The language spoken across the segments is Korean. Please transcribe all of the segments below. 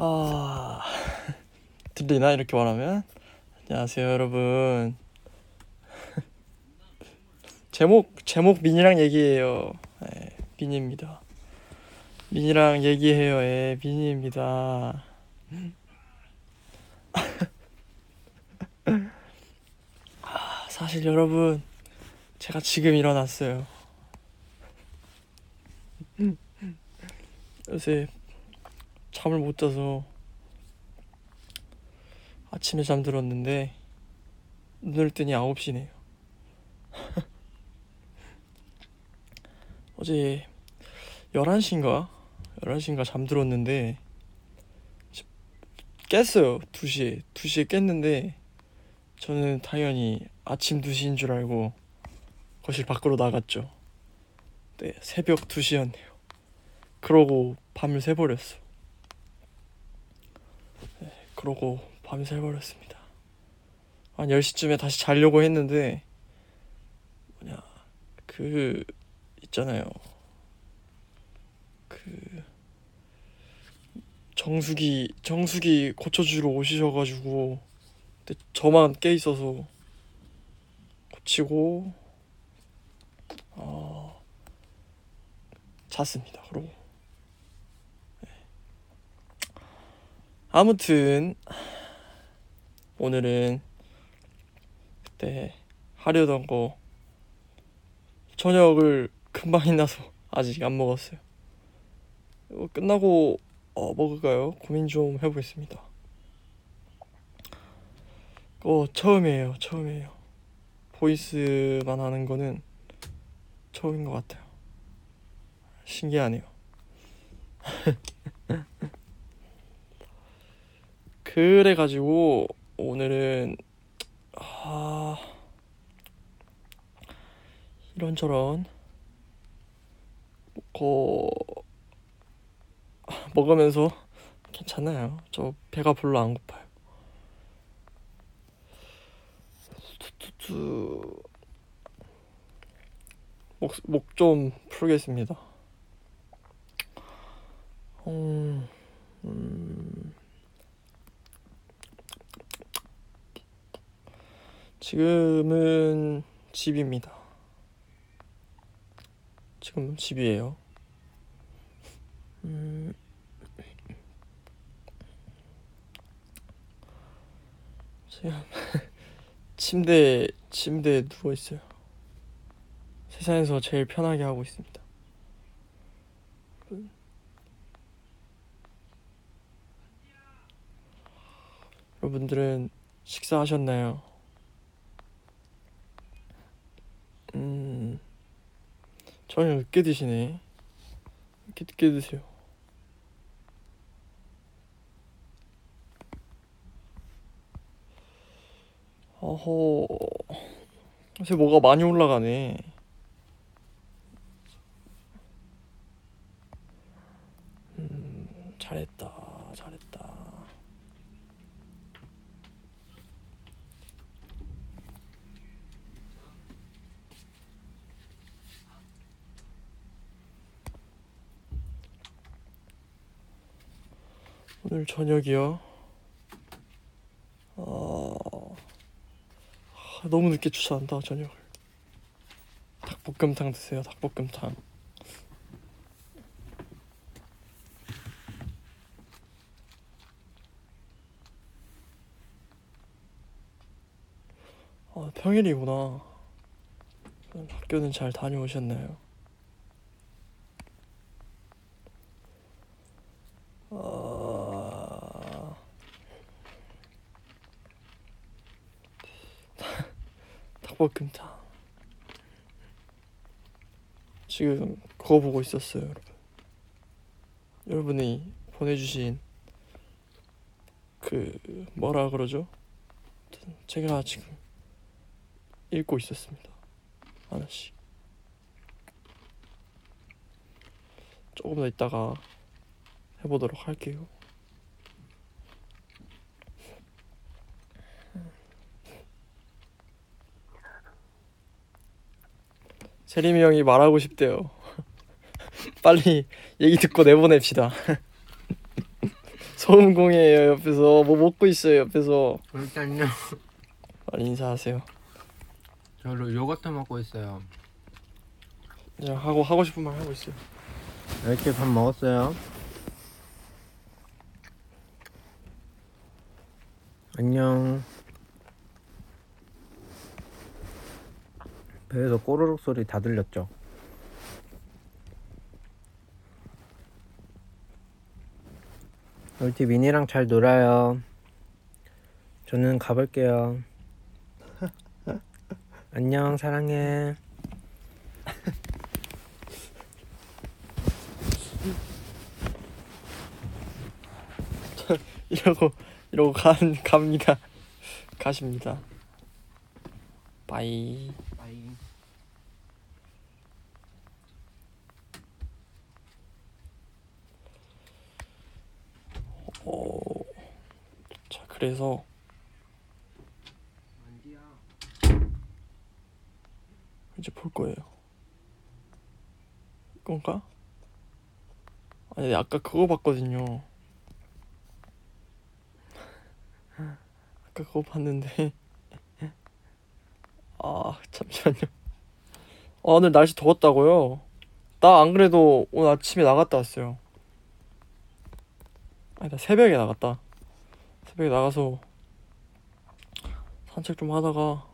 아. 들리나? 이렇게 말하면? 안녕하세요 여러분. 제목 제목 민이랑 얘기해요. 네, 민입니다. 민이랑 얘기해요. 예 민입니다. 아, 사실 여러분 제가 지금 일어났어요. 요새 잠을 못 자서 아침에 잠들었는데 눈을 뜨니 9시네요. 어제 11시인가? 11시인가 잠들었는데 깼어요. 2시에. 2시에 깼는데 저는 당연히 아침 2시인 줄 알고 거실 밖으로 나갔죠. 네, 새벽 2시였네요. 그러고 밤을 새버렸어. 네, 그러고 밤을 새버렸습니다. 한 10시쯤에 다시 자려고 했는데 뭐냐 그 있잖아요. 그 정수기 정수기 고쳐주러 오시셔가지고 근데 저만 깨 있어서 고치고 어 잤습니다. 그러고 아무튼 오늘은 그때 하려던 거 저녁을 금방 끝나서 아직 안 먹었어요. 이거 끝나고 어, 먹을까요? 고민 좀 해보겠습니다. 어 처음이에요, 처음이에요. 보이스만 하는 거는 처음인 것 같아요. 신기하네요. 그래가지고 오늘은 아 이런저런 거 먹으면서 괜찮아요. 저 배가 별로 안 고파요. 목목 좀 풀겠습니다. 음, 음. 지금은 집입니다. 지금 집이에요. 음, 지금 침대 침대에 누워 있어요. 세상에서 제일 편하게 하고 있습니다. 여러분들은 식사하셨나요? 음, 저녁 늦게 드시네. 이렇게 늦게 드세요. 어허, 요새 뭐가 많이 올라가네. 음, 잘했다, 잘했다. 오늘 저녁이요. 어... 하, 너무 늦게 추천한다 저녁을. 닭볶음탕 드세요. 닭볶음탕. 아, 평일이구나. 학교는 잘 다녀오셨나요? 아... 닭볶음탕. 지금 그거 보고 있었어요, 여러분. 여러분이 보내주신 그 뭐라 그러죠? 제가 지금 읽고 있었습니다. 하나씩. 조금 더 있다가 해보도록 할게요. 세림이 형이 말하고 싶대요. 빨리 얘기 듣고 내보냅시다. 소음공이에요 옆에서 뭐 먹고 있어요 옆에서 일단요. 빨리 인사하세요 저 요거트 먹고 있어요. 그냥 하고 하고 싶은 말 하고 있어요 이렇게 밥 먹었어요. 안녕. 배에서 꼬르륵 소리 다 들렸죠? 울티 미니랑 잘 놀아요. 저는 가볼게요. 안녕, 사랑해. 이러고 이러고 가, 갑니다 가십니다 바이 바이. 어... 자 그래서 이제 볼 거예요 이건가? 아니 아까 그거 봤거든요 아까 그거 봤는데 아 잠시만요. 아 오늘 날씨 더웠다고요? 나 안 그래도 오늘 아침에 나갔다 왔어요. 아니 나 새벽에 나갔다. 새벽에 나가서 산책 좀 하다가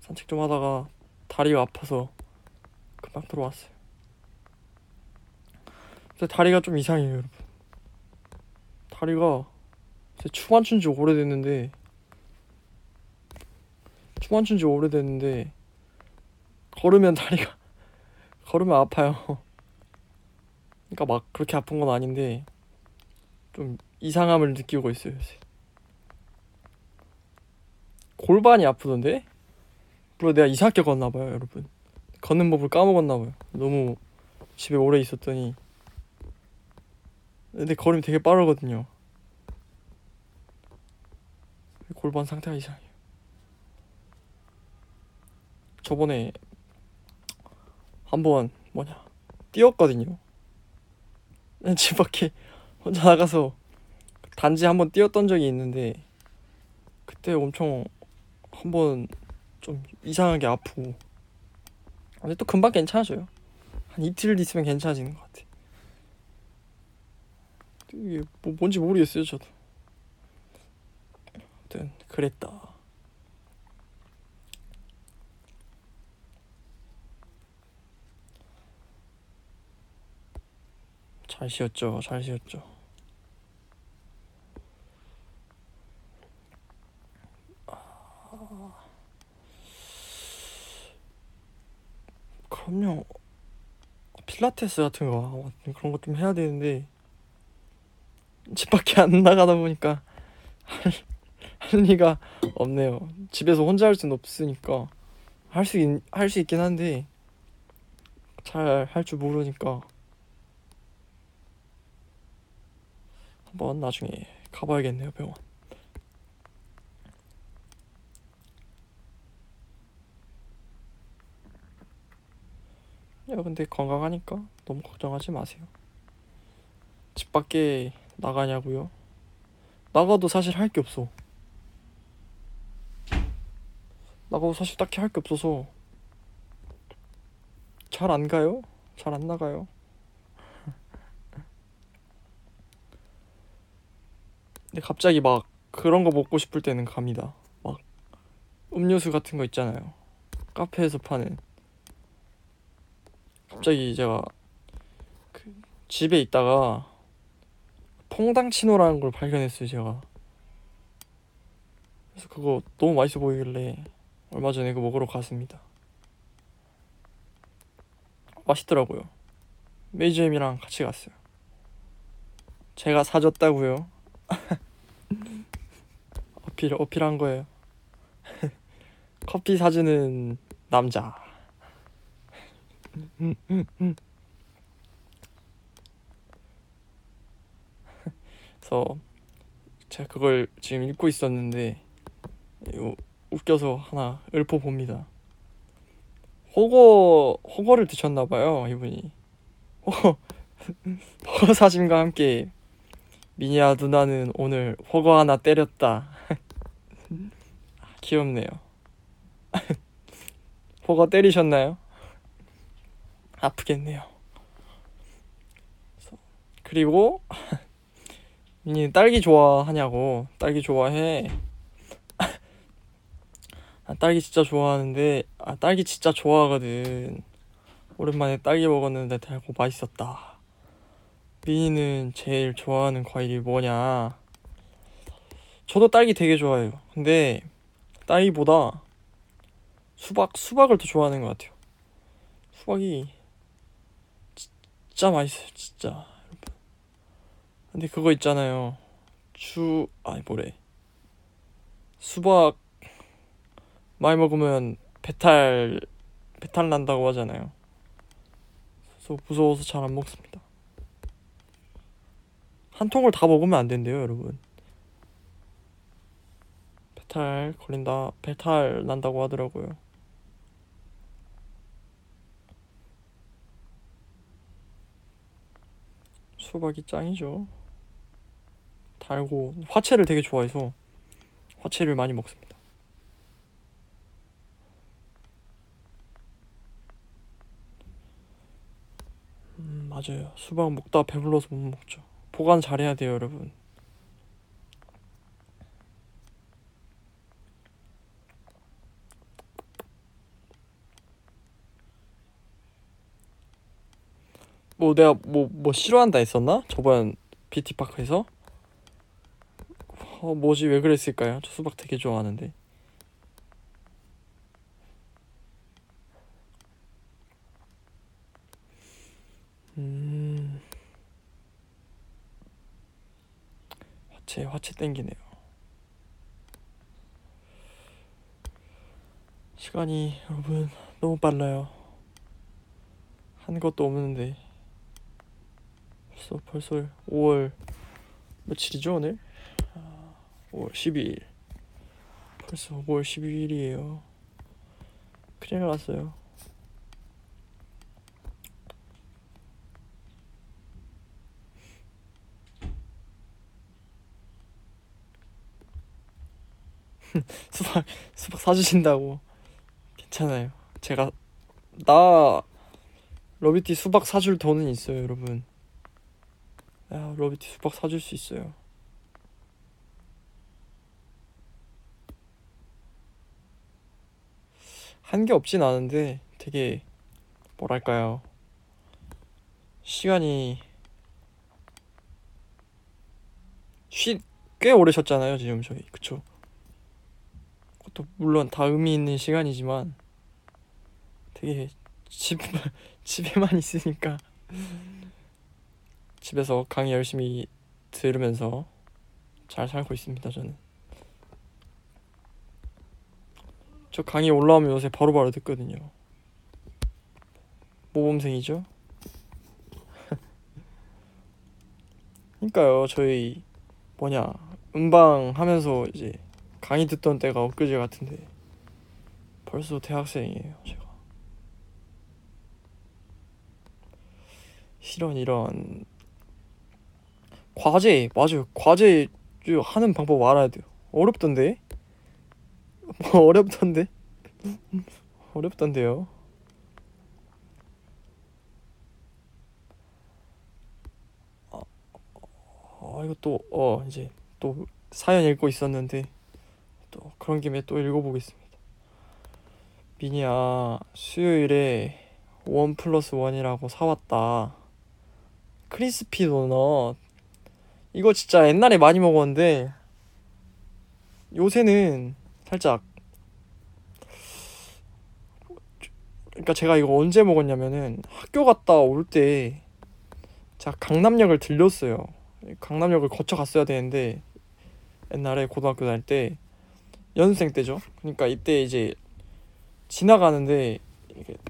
산책 좀 하다가 다리가 아파서 금방 들어왔어요. 근데 다리가 좀 이상해요 여러분. 다리가 제 춤 안 춘 지 오래됐는데 춤 안 춘 지 오래됐는데 걸으면 다리가 걸으면 아파요. 그러니까 막 그렇게 아픈 건 아닌데 좀 이상함을 느끼고 있어요 요새. 골반이 아프던데? 물론 내가 이상하게 걷나 봐요 여러분. 걷는 법을 까먹었나 봐요. 너무 집에 오래 있었더니. 근데 걸음이 되게 빠르거든요. 골반 상태가 이상해요 저번에 한번 뭐냐 뛰었거든요. 집 밖에 혼자 나가서 단지 한번 뛰었던 적이 있는데 그때 엄청 한번 좀 이상하게 아프고. 근데 또 금방 괜찮아져요. 한 이틀 있으면 괜찮아지는 것 같아. 이게 뭐 뭔지 모르겠어요 저도. 아무튼 그랬다 잘 쉬었죠 잘 쉬었죠. 그럼요 필라테스 같은 거 그런 거 좀 해야 되는데 집 밖에 안 나가다 보니까 할, 할 리가 없네요. 집에서 혼자 할 수는 없으니까 할 수 할 수 있긴 한데 잘 할 줄 모르니까 한번 나중에 가봐야겠네요 병원 야 근데 건강하니까 너무 걱정하지 마세요 집 밖에 나가냐고요? 나가도 사실 할 게 없어 나가도 사실 딱히 할 게 없어서 잘 안 가요? 잘 안 나가요? 근데 갑자기 막 그런 거 먹고 싶을 때는 갑니다. 막 음료수 같은 거 있잖아요. 카페에서 파는. 갑자기 제가 그 집에 있다가 퐁당치노라는 걸 발견했어요, 제가. 그래서 그거 너무 맛있어 보이길래 얼마 전에 그거 먹으러 갔습니다. 맛있더라고요. 메이저엠이랑 같이 갔어요. 제가 사줬다고요. 어필 어필한 거예요. 커피 사주는 남자. 그래서 제가 그걸 지금 읽고 있었는데 웃겨서 하나 읊어 봅니다. 호거 호거를 드셨나 봐요 이분이. 호거 사진과 함께 미니야 누나는 오늘 버거 하나 때렸다. 귀엽네요. 버거 때리셨나요? 아프겠네요. 그리고 미니 딸기 좋아하냐고 딸기 좋아해. 아, 딸기 진짜 좋아하는데 아 딸기 진짜 좋아하거든. 오랜만에 딸기 먹었는데 달고 맛있었다. 미니는 제일 좋아하는 과일이 뭐냐? 저도 딸기 되게 좋아해요. 근데 딸기보다 수박 수박을 더 좋아하는 것 같아요. 수박이 진짜 맛있어요, 진짜. 근데 그거 있잖아요. 주 아니 뭐래. 수박 많이 먹으면 배탈 배탈 난다고 하잖아요. 그래서 무서워서 잘 안 먹습니다. 한 통을 다 먹으면 안 된대요, 여러분. 배탈 걸린다, 배탈 난다고 하더라고요. 수박이 짱이죠. 달고 화채를 되게 좋아해서 화채를 많이 먹습니다. 음, 맞아요. 수박 먹다 배불러서 못 먹죠. 보관 잘해야 돼요, 여러분. 뭐 내가 뭐뭐 싫어한다 했었나? 저번 비티파크에서? 어, 뭐지 왜 그랬을까요? 저 수박 되게 좋아하는데. 음. 화채 화채 땡기네요. 시간이 여러분 너무 빨라요. 한 것도 없는데 벌써 벌써 5월 며칠이죠 오늘? 아, 5월 12일. 벌써 5월 12일이에요. 큰일 났어요. 수박 수박 사주신다고 괜찮아요. 제가 나 러비티 수박 사줄 돈은 있어요, 여러분. 야, 러비티 수박 사줄 수 있어요. 한 게 없진 않은데 되게 뭐랄까요. 시간이 쉬, 꽤 오래 쉬었잖아요, 지금 저희. 그쵸? 그것도 물론 다 의미 있는 시간이지만 되게 집 집에만 있으니까 집에서 강의 열심히 들으면서 잘 살고 있습니다 저는. 저 강의 올라오면 요새 바로바로 듣거든요. 모범생이죠? 그러니까요 저희 뭐냐 음방 하면서 이제 강의 듣던 때가 엊그제 같은데 벌써 대학생이에요 제가. 이런 이런 과제 맞아요. 과제 좀 하는 방법 알아야 돼요. 어렵던데? 뭐 어렵던데? 어렵던데요? 아, 아 이거 또어 이제 또 사연 읽고 있었는데 또 그런 김에 또 읽어보겠습니다. 미니야 수요일에 원 플러스 원이라고 사왔다. 크리스피 도넛. 이거 진짜 옛날에 많이 먹었는데 요새는 살짝 그러니까 제가 이거 언제 먹었냐면은 학교 갔다 올 때 제가 강남역을 들렸어요. 강남역을 거쳐 갔어야 되는데 옛날에 고등학교 다닐 때 연습생 때죠 그러니까 이때 이제 지나가는데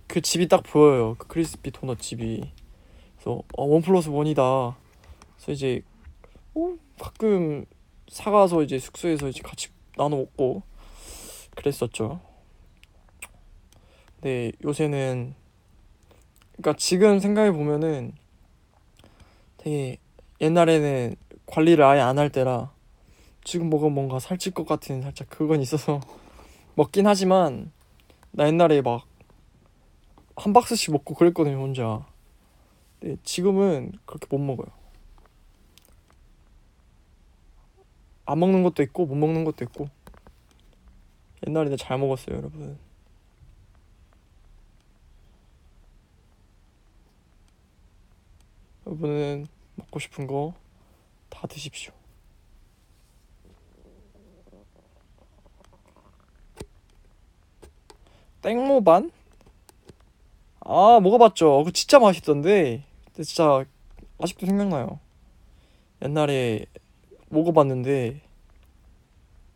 그 집이 딱 보여요 그 크리스피 도넛 집이 그래서 어, 원 플러스 원이다. 그래서 이제 어, 가끔 사가서 이제 숙소에서 이제 같이 나눠 먹고 그랬었죠. 근데 요새는 그러니까 지금 생각해 보면은 되게 옛날에는 관리를 아예 안 할 때라 지금 먹으면 뭔가 살찔 것 같은 살짝 그건 있어서 먹긴 하지만 나 옛날에 막 한 박스씩 먹고 그랬거든요 혼자. 근데 지금은 그렇게 못 먹어요. 안 먹는 것도 있고 못 먹는 것도 있고. 옛날에 내가 잘 먹었어요 여러분. 여러분은 먹고 싶은 거 다 드십시오 땡모반? 아 먹어봤죠 그거 진짜 맛있던데 근데 진짜 아직도 생각나요 옛날에 먹어봤는데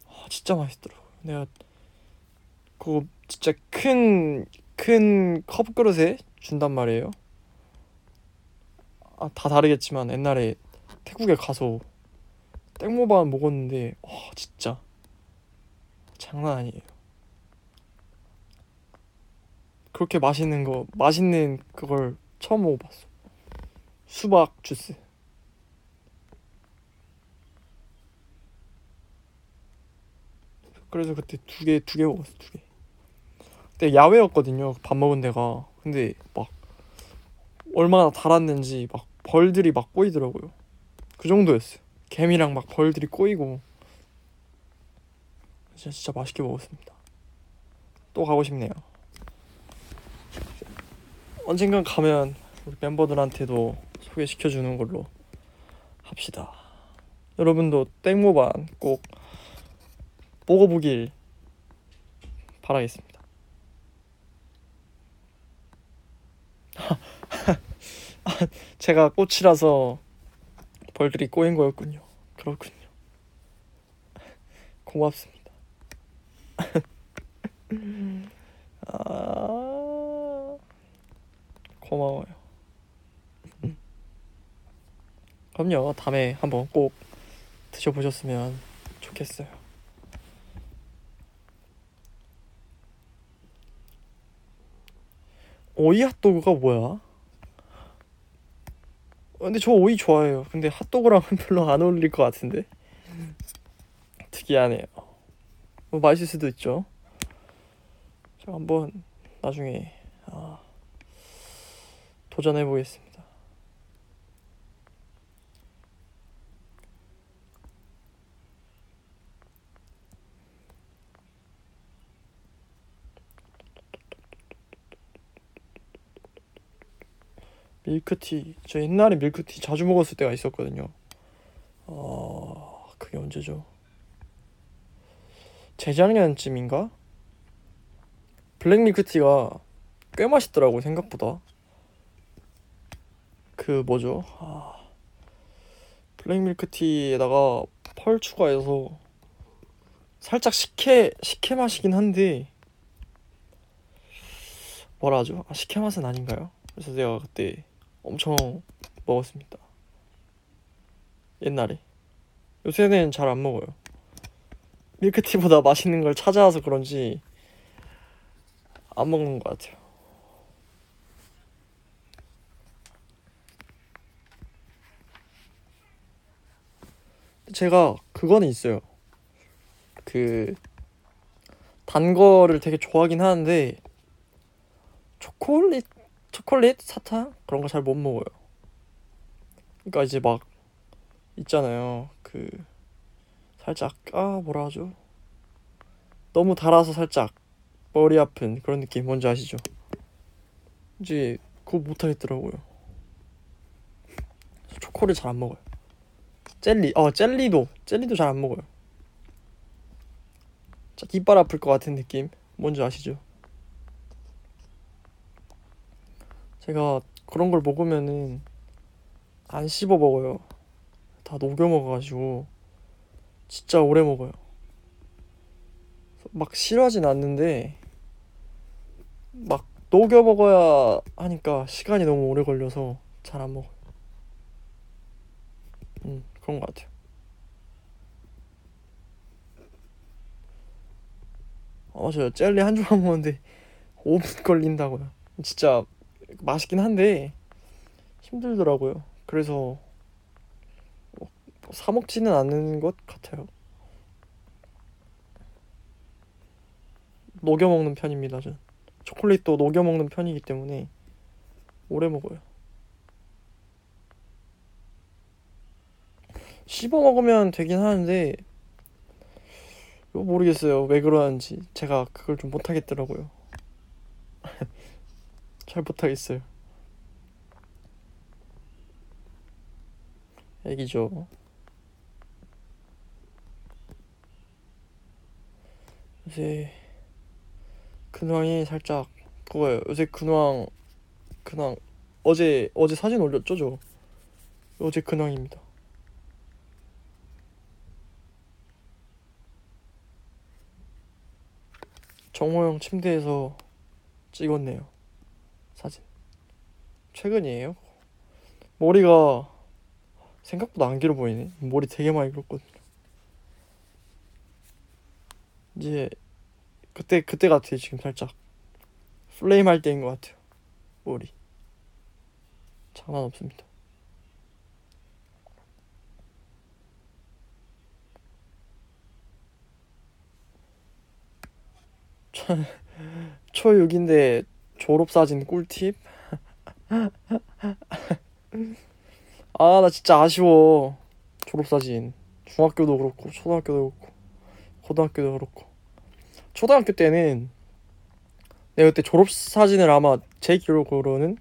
아, 진짜 맛있더라고. 내가 그거 진짜 큰 큰 컵 그릇에 준단 말이에요. 아, 다 다르겠지만 옛날에 태국에 가서 땡모반 먹었는데 와 진짜 장난 아니에요. 그렇게 맛있는 거 맛있는 그걸 처음 먹어봤어. 수박 주스. 그래서 그때 두 개 두 개 먹었어 두 개. 그때 야외였거든요 밥 먹은 데가. 근데 막 얼마나 달았는지 막 벌들이 막 꼬이더라고요. 그 정도였어요. 개미랑 막 벌들이 꼬이고. 진짜 진짜 맛있게 먹었습니다. 또 가고 싶네요. 언젠간 가면 우리 멤버들한테도 소개시켜 주는 걸로 합시다. 여러분도 땡모반 꼭 먹어보길 바라겠습니다. 제가 꽃이라서 벌들이 꼬인 거였군요. 그렇군요. 고맙습니다. 아, 고마워요. 음. 그럼요. 다음에 한번 꼭 드셔보셨으면 좋겠어요. 오이 핫도그가 뭐야? 어, 근데 저 오이 좋아해요. 근데 핫도그랑은 별로 안 어울릴 것 같은데. 특이하네요. 뭐 맛있을 수도 있죠. 제가 한번 나중에 아, 도전해 보겠습니다. 밀크티. 저 옛날에 밀크티 자주 먹었을 때가 있었거든요. 어, 그게 언제죠? 재작년쯤인가? 블랙 밀크티가 꽤 맛있더라고 생각보다. 그 뭐죠? 아, 블랙 밀크티에다가 펄 추가해서 살짝 식혜 식혜 맛이긴 한데 뭐라 하죠? 아, 식혜 맛은 아닌가요? 그래서 내가 그때 엄청 먹었습니다. 옛날에. 요새는 잘 안 먹어요. 밀크티보다 맛있는 걸 찾아와서 그런지 안 먹는 것 같아요. 제가 그거는 있어요. 그 단 거를 되게 좋아하긴 하는데 초콜릿 초콜릿 사탕 그런 거 잘 못 먹어요. 그러니까 이제 막 있잖아요. 그 살짝 아 뭐라 하죠? 너무 달아서 살짝 머리 아픈 그런 느낌 뭔지 아시죠? 이제 그거 못 하겠더라고요. 초콜릿 잘안 먹어요. 젤리, 어 젤리도 젤리도 잘 안 먹어요. 자, 이빨 아플 것 같은 느낌 뭔지 아시죠? 제가 그런 걸 먹으면은 안 씹어 먹어요. 다 녹여 먹어가지고 진짜 오래 먹어요. 막 싫어하진 않는데 막 녹여 먹어야 하니까 시간이 너무 오래 걸려서 잘 안 먹어요. 음 그런 것 같아요. 어, 맞아요. 젤리 한 조각 먹는데 5분 걸린다고요. 진짜 맛있긴 한데 힘들더라고요. 그래서 사 먹지는 않는 것 같아요. 녹여 먹는 편입니다. 전 초콜릿도 녹여 먹는 편이기 때문에 오래 먹어요. 씹어 먹으면 되긴 하는데 이거 모르겠어요. 왜 그러는지 제가 그걸 좀 못하겠더라고요. 잘 못하겠어요. 애기죠. 요새 근황이 살짝 그거예요. 요새 근황 근황 어제 어제 사진 올렸죠, 저. 어제 근황입니다. 정호영 침대에서 찍었네요. 사진. 최근이에요. 머리가 생각보다 안 길어 보이네. 머리 되게 많이 길었거든요. 이제 그때 그때 같아요. 지금 살짝 플레임 할 때인 것 같아요. 머리 장난 없습니다. 초, 초6인데 졸업사진 꿀팁? 아, 나 진짜 아쉬워. 졸업사진. 중학교도 그렇고, 초등학교도 그렇고, 고등학교도 그렇고. 초등학교 때는 내가 그때 졸업사진을 아마 제 기록으로는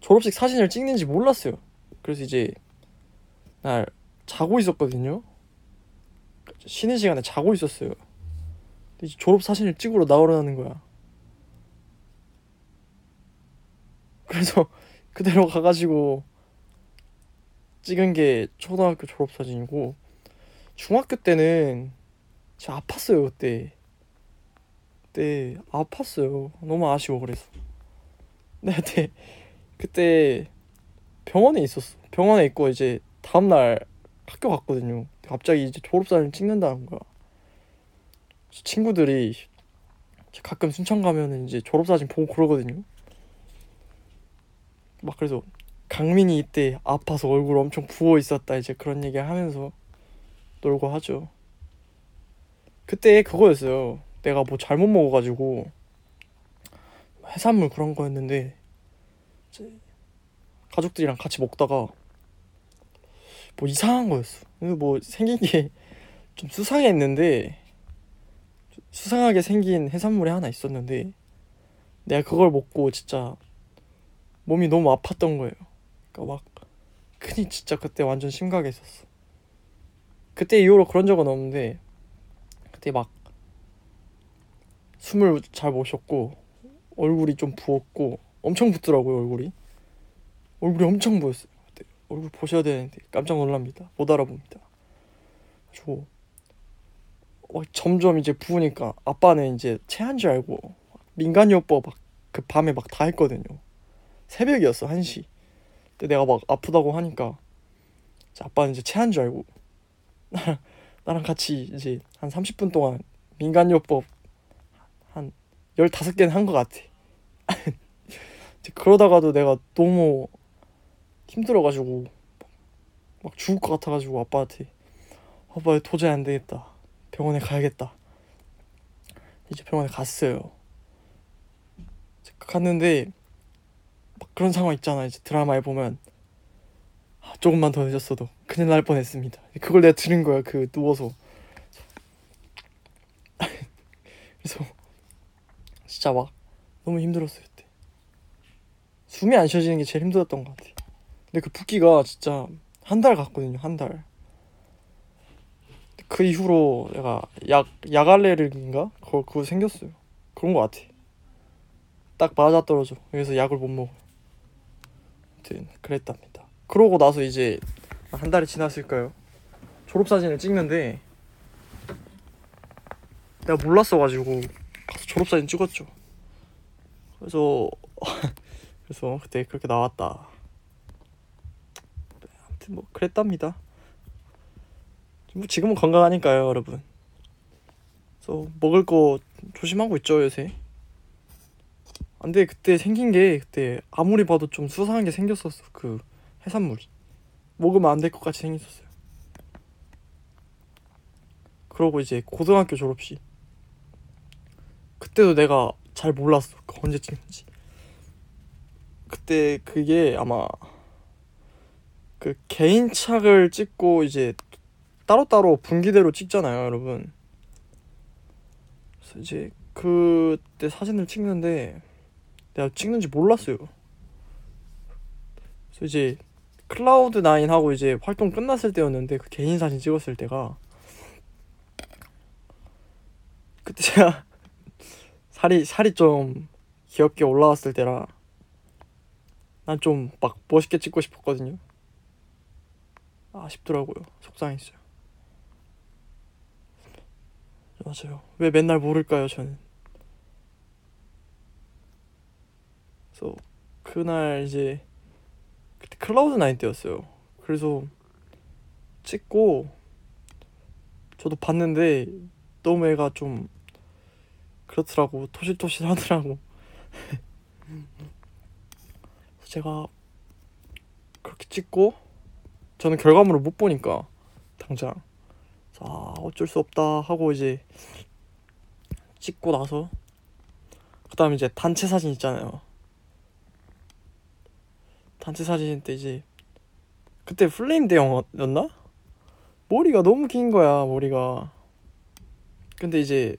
졸업식 사진을 찍는지 몰랐어요. 그래서 이제 날 자고 있었거든요. 쉬는 시간에 자고 있었어요. 이제 졸업 사진을 찍으러 나오라는 거야. 그래서 그대로 가가지고 찍은 게 초등학교 졸업 사진이고 중학교 때는 진짜 아팠어요 그때. 그때 아팠어요. 너무 아쉬워 그래서. 근데 그때 그때 병원에 있었어. 병원에 있고 이제 다음 날 학교 갔거든요. 갑자기 이제 졸업 사진 찍는다는 거야. 친구들이 가끔 순천 가면은 이제 졸업 사진 보고 그러거든요. 막 그래서 강민이 이때 아파서 얼굴 엄청 부어 있었다 이제 그런 얘기 하면서 놀고 하죠. 그때 그거였어요. 내가 뭐 잘못 먹어가지고 해산물 그런 거였는데 이제 가족들이랑 같이 먹다가 뭐 이상한 거였어. 뭐 생긴 게 좀 수상했는데 수상하게 생긴 해산물이 하나 있었는데 내가 그걸 먹고 진짜 몸이 너무 아팠던 거예요. 그러니까 막 큰이 진짜 그때 완전 심각했었어. 그때 이후로 그런 적은 없는데 그때 막 숨을 잘 못 쉬었고 얼굴이 좀 부었고 엄청 붓더라고요 얼굴이 얼굴이 엄청 부었어요 그때 얼굴 보셔야 되는데 깜짝 놀랍니다 못 알아봅니다 그리고 어, 점점 이제 부으니까 아빠는 이제 체한 줄 알고 민간요법 막그 밤에 막 다 했거든요. 새벽이었어 1시. 근데 내가 막 아프다고 하니까 아빠는 이제 체한 줄 알고 나랑, 같이 이제 한 30분 동안 민간요법 한 15개는 한 것 같아. 그러다가도 내가 너무 힘들어가지고 막 죽을 것 같아가지고 아빠한테 아빠 도저히 안 되겠다 병원에 가야겠다. 이제 병원에 갔어요. 갔는데 막 그런 상황 있잖아. 이제 드라마에 보면. 아, 조금만 더 늦었어도 큰일 날 뻔했습니다. 그걸 내가 들은 거야 그 누워서. 그래서 진짜 막 너무 힘들었어요 그때. 숨이 안 쉬어지는 게 제일 힘들었던 것 같아 근데 그 붓기가 진짜 한 달 갔거든요 한 달 그 이후로 내가 약 약알레르기인가? 그거 그거 생겼어요. 그런 것 같아. 딱 맞아 떨어져. 그래서 약을 못 먹어 아무튼 그랬답니다. 그러고 나서 이제 한 달이 지났을까요? 졸업 사진을 찍는데 내가 몰랐어가지고 가서 졸업 사진 찍었죠. 그래서 그래서 그때 그렇게 나왔다. 아무튼 뭐 그랬답니다 뭐 지금은 건강하니까요, 여러분. 그래서 먹을 거 조심하고 있죠, 요새. 안돼 그때 생긴 게 그때 아무리 봐도 좀 수상한 게 생겼었어. 그 해산물이 먹으면 안 될 것 같이 생겼었어요. 그러고 이제 고등학교 졸업식 그때도 내가 잘 몰랐어 그 언제 찍는지 그때 그게 아마 그 개인착을 찍고 이제 따로따로 분기대로 찍잖아요 여러분 그래서 이제 그때 사진을 찍는데 내가 찍는지 몰랐어요 그래서 이제 클라우드 나인 하고 이제 활동 끝났을 때였는데 그 개인 사진 찍었을 때가 그때 제가 살이 살이 좀 귀엽게 올라왔을 때라 난 좀 막 멋있게 찍고 싶었거든요. 아쉽더라고요. 속상했어요. 맞아요. 왜 맨날 모를까요, 저는. 그래서 그날 이제 그때 클라우드 나인 때였어요. 그래서 찍고 저도 봤는데 너무 애가 좀 그렇더라고 토실토실 하더라고 제가 그렇게 찍고 저는 결과물을 못 보니까 당장 자 어쩔 수 없다 하고 이제 찍고 나서 그 다음에 이제 단체 사진 있잖아요. 단체 사진 때 이제 그때 플레임 대형이었나? 머리가 너무 긴 거야 머리가. 근데 이제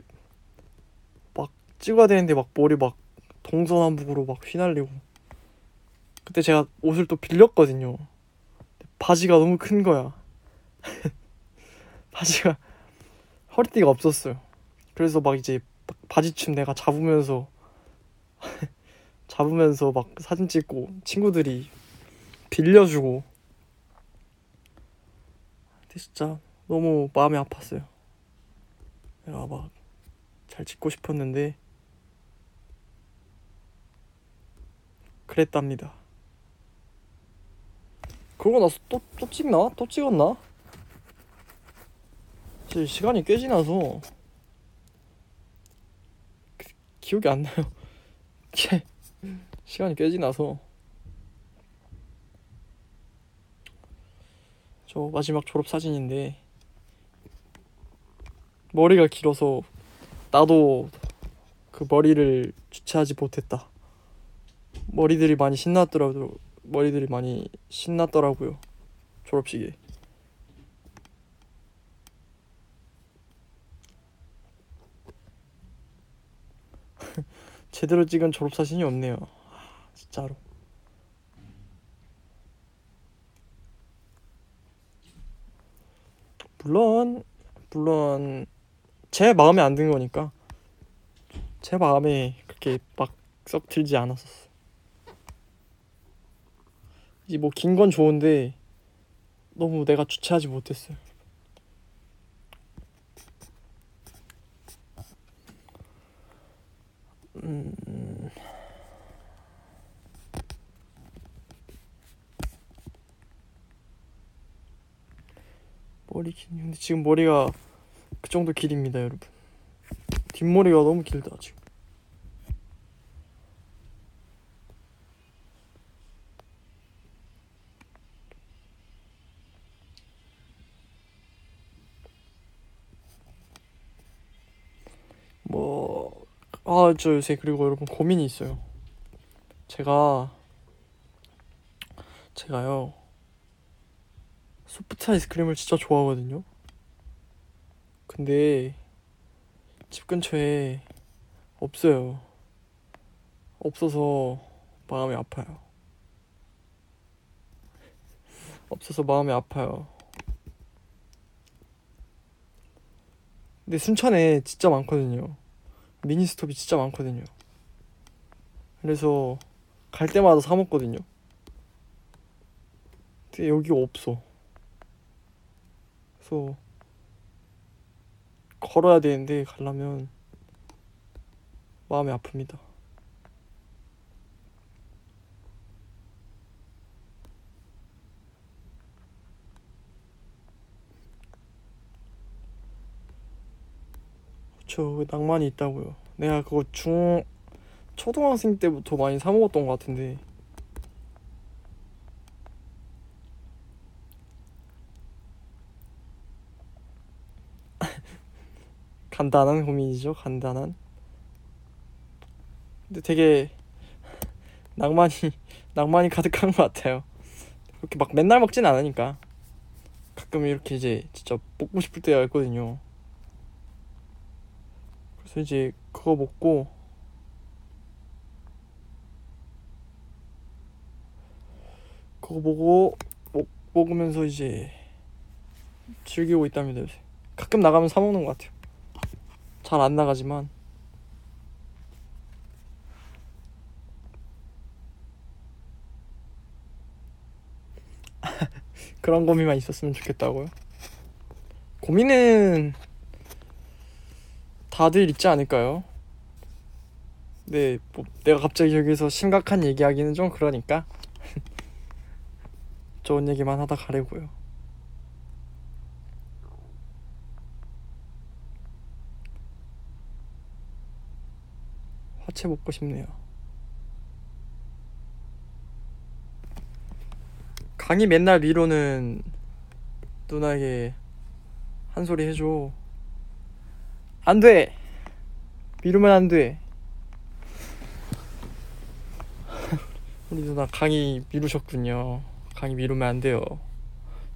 막 찍어야 되는데 막 머리 막 동서남북으로 막 휘날리고. 그때 제가 옷을 또 빌렸거든요. 바지가 너무 큰 거야 바지가 허리띠가 없었어요 그래서 막 이제 막 바지춤 내가 잡으면서 잡으면서 막 사진 찍고 친구들이 빌려주고 근데 진짜 너무 마음이 아팠어요 내가 막 잘 찍고 싶었는데 그랬답니다. 그러고 나서 또, 또 찍나? 또 찍었나? 제 시간이 꽤 지나서 그- 기억이 안 나요. 시간이 꽤 지나서 저 마지막 졸업 사진인데 머리가 길어서 나도 그 머리를 주체하지 못했다. 머리들이 많이 신났더라도 머리들이 많이 신났더라고요. 졸업식에. 제대로 찍은 졸업 사진이 없네요. 아, 진짜로. 물론 물론 제 마음에 안 든 거니까 제 마음에 그렇게 막 썩 들지 않았었어. 이제 뭐 긴 건 좋은데 너무 내가 주체하지 못했어요. 음. 머리 긴 근데 지금 머리가 그 정도 길입니다, 여러분. 뒷머리가 너무 길다 지금. 뭐, 아, 저 요새 그리고 여러분 고민이 있어요. 제가, 제가요, 소프트 아이스크림을 진짜 좋아하거든요. 근데, 집 근처에 없어요. 없어서 마음이 아파요. 없어서 마음이 아파요. 근데 순천에 진짜 많거든요. 미니 스톱이 진짜 많거든요. 그래서 갈 때마다 사 먹거든요. 근데 여기 없어. 그래서 걸어야 되는데 가려면 마음이 아픕니다. 그쵸, 그 낭만이 있다고요. 내가 그거 중 초등학생 때부터 많이 사 먹었던 것 같은데 간단한 고민이죠. 간단한. 근데 되게 낭만이 낭만이 가득한 것 같아요. 그렇게 막 맨날 먹진 않으니까 가끔 이렇게 이제 진짜 먹고 싶을 때가 있거든요. 이제 그거 먹고 그거 보고 먹, 먹으면서 이제 즐기고 있답니다 요새. 가끔 나가면 사 먹는 것 같아요. 잘 안 나가지만 그런 고민만 있었으면 좋겠다고요. 고민은 다들 있지 않을까요? 네, 뭐 내가 갑자기 여기서 심각한 얘기하기는 좀 그러니까 좋은 얘기만 하다 가려고요. 화채 먹고 싶네요. 강이 맨날 미로는 누나에게 한 소리 해줘. 안 돼! 미루면 안 돼. 우리 누나 강의 미루셨군요. 강의 미루면 안 돼요.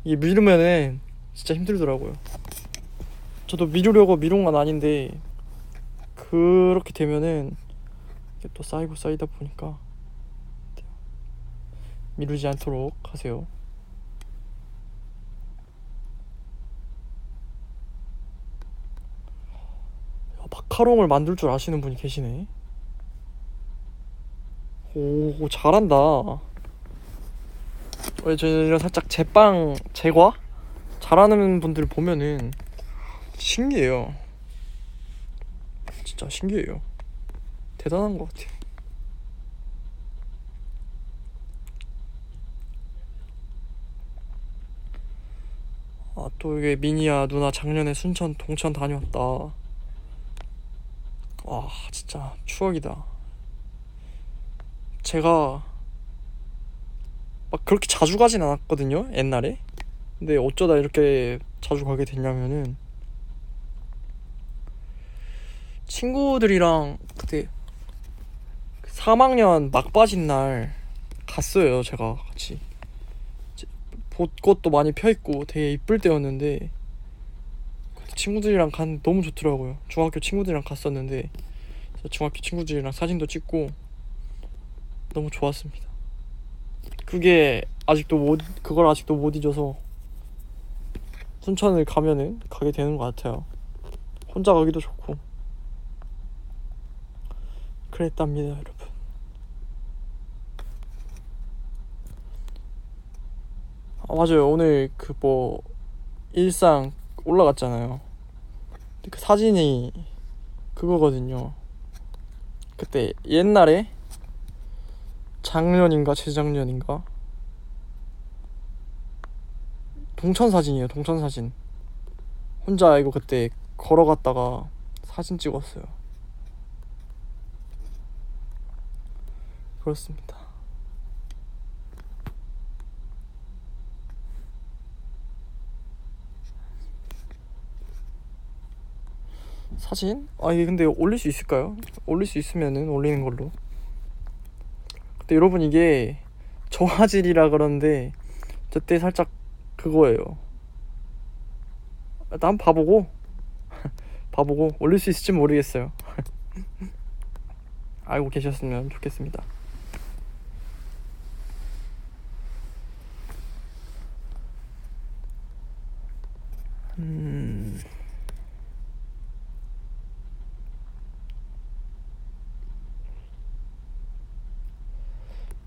이게 미루면은 진짜 힘들더라고요. 저도 미루려고 미룬 건 아닌데 그렇게 되면은 또 쌓이고 쌓이다 보니까 미루지 않도록 하세요. 마카롱을 만들 줄 아시는 분이 계시네. 오, 잘한다. 왜 저희가 살짝 제빵 제과 잘하는 분들 보면은 신기해요. 진짜 신기해요. 대단한 것 같아요. 아, 또 이게 미니야 누나 작년에 순천 동천 다녀왔다. 와, 진짜 추억이다. 제가 막 그렇게 자주 가진 않았거든요, 옛날에. 근데 어쩌다 이렇게 자주 가게 됐냐면은 친구들이랑 그때 3학년 막바진 날 갔어요, 제가 같이. 벚꽃도 많이 펴 있고 되게 이쁠 때였는데 친구들이랑 간 너무 좋더라고요. 중학교 친구들이랑 갔었는데 중학교 친구들이랑 사진도 찍고 너무 좋았습니다. 그게 아직도 못 그걸 아직도 못 잊어서 순천을 가면은 가게 되는 것 같아요. 혼자 가기도 좋고 그랬답니다, 여러분. 아, 맞아요. 오늘 그 뭐 일상 올라갔잖아요. 그 사진이 그거거든요. 그때 옛날에 작년인가 재작년인가 동천 사진이에요. 동천 사진. 혼자 이거 그때 걸어갔다가 사진 찍었어요. 그렇습니다. 사진? 아 이게 근데 올릴 수 있을까요? 올릴 수 있으면은 올리는 걸로. 근데 여러분 이게 저화질이라 그러는데 저때 살짝 그거예요. 일단 한번 봐보고 봐보고 올릴 수 있을지 모르겠어요. 알고 계셨으면 좋겠습니다. 음.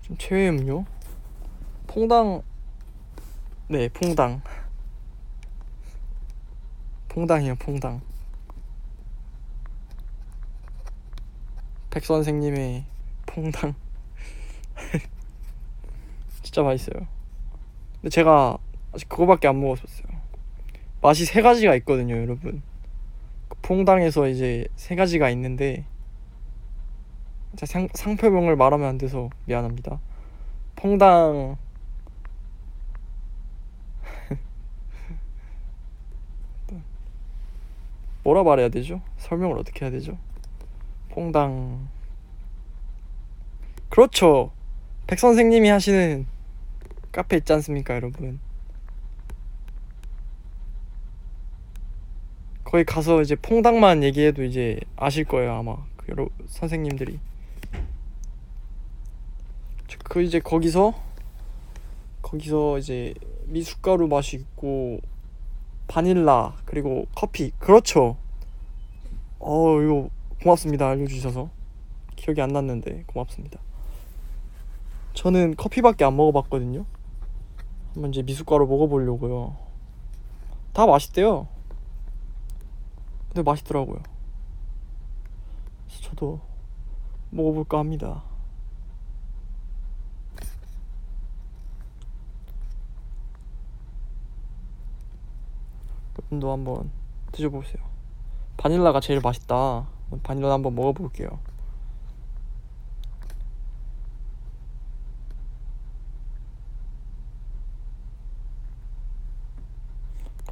좀 최애 음료? 퐁당 네 퐁당. 퐁당이요 퐁당. 백 선생님의 퐁당. 진짜 맛있어요. 근데 제가 아직 그거밖에 안 먹었었어요. 맛이 세 가지가 있거든요 여러분. 그 퐁당에서 이제 세 가지가 있는데 자, 상, 상표명을 말하면 안 돼서 미안합니다. 퐁당. 뭐라 말해야 되죠? 설명을 어떻게 해야 되죠? 퐁당. 그렇죠. 백 선생님이 하시는 카페 있지 않습니까 여러분 거기 가서 이제 퐁당만 얘기해도 이제 아실 거예요 아마. 그 여러 선생님들이. 저- 그 이제 거기서 거기서 이제 미숫가루 맛이 있고 바닐라 그리고 커피. 그렇죠. 어 이거 고맙습니다. 알려주셔서. 기억이 안 났는데 고맙습니다. 저는 커피밖에 안 먹어봤거든요. 한번 이제 미숫가루 먹어보려고요. 다 맛있대요. 근데 맛있더라고요. 저도 먹어볼까 합니다 여러분도 한번 드셔보세요. 바닐라가 제일 맛있다. 바닐라 한번 먹어볼게요.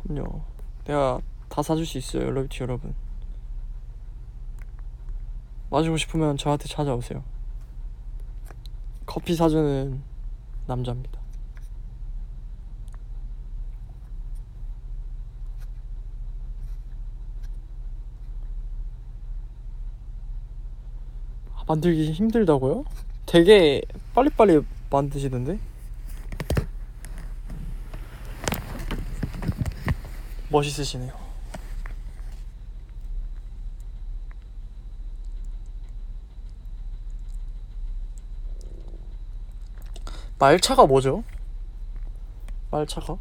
그럼요. 내가 다 사줄 수 있어요 러비티 여러분. 마시고 싶으면 저한테 찾아오세요. 커피 사주는 남자입니다 만들기 힘들다고요? 되게 빨리빨리 만드시던데? 멋있으시네요. 말차가 뭐죠? 말차가?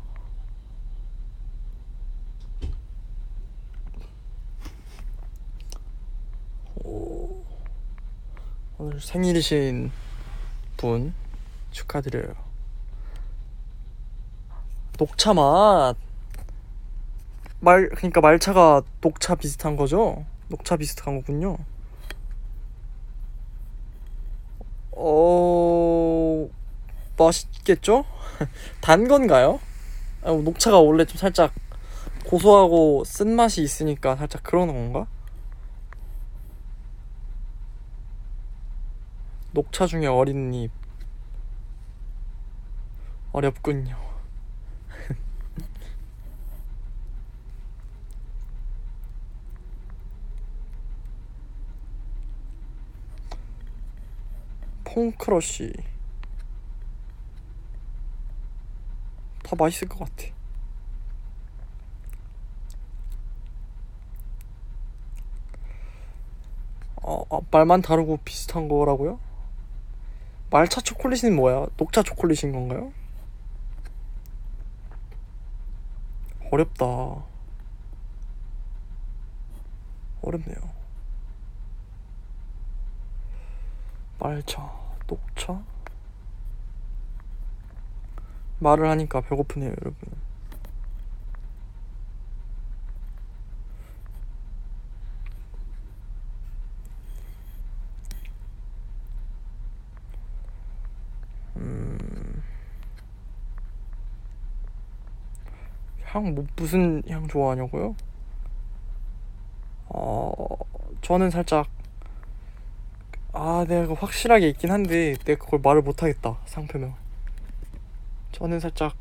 오, 생일이신 분 축하드려요. 녹차 맛. 말 그러니까 말차가 녹차 비슷한 거죠? 녹차 비슷한 거군요. 어 맛있겠죠? 단 건가요? 아, 녹차가 원래 좀 살짝 고소하고 쓴 맛이 있으니까 살짝 그런 건가? 녹차 중에 어린 잎 어렵군요. 퐁크러쉬 다 맛있을 것 같아. 어, 어, 말만 다르고 비슷한 거라고요? 말차 초콜릿은 뭐야? 녹차 초콜릿인 건가요? 어렵다. 어렵네요. 말차, 녹차? 말을 하니까 배고프네요, 여러분. 향, 뭐, 무슨 향 좋아하냐고요? 어, 저는 살짝, 아, 내가 확실하게 있긴 한데, 내가 그걸 말을 못하겠다, 상표명. 저는 살짝,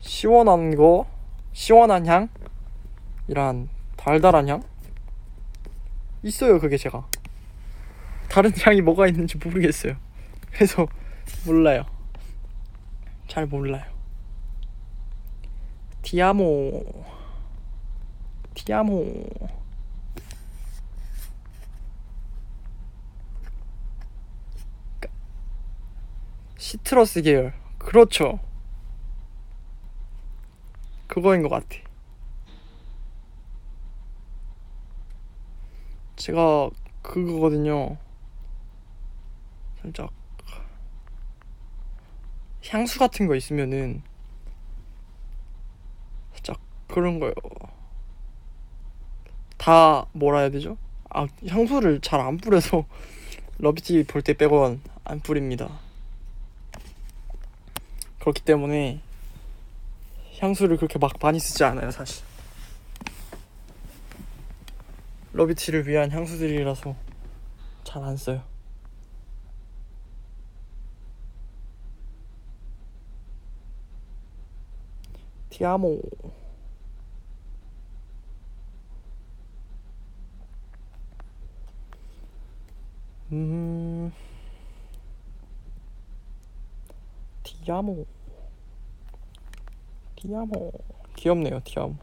시원한 거, 시원한 향? 이란 달달한 향? 있어요, 그게 제가. 다른 향이 뭐가 있는지 모르겠어요. 그래서 몰라요. 잘 몰라요. 디아모. 디아모. 시트러스 계열. 그렇죠. 그거인 것 같아. 제가 그거거든요. 살짝 향수 같은 거 있으면은 그런 거요. 다 뭐라 해야 되죠? 아 향수를 잘 안 뿌려서 러비티 볼때 빼곤 안 뿌립니다. 그렇기 때문에 향수를 그렇게 막 많이 쓰지 않아요 사실. 러비티를 위한 향수들이라서 잘 안 써요. 티아모. 음. 티아모. 티아모. 귀엽네요, 티아모.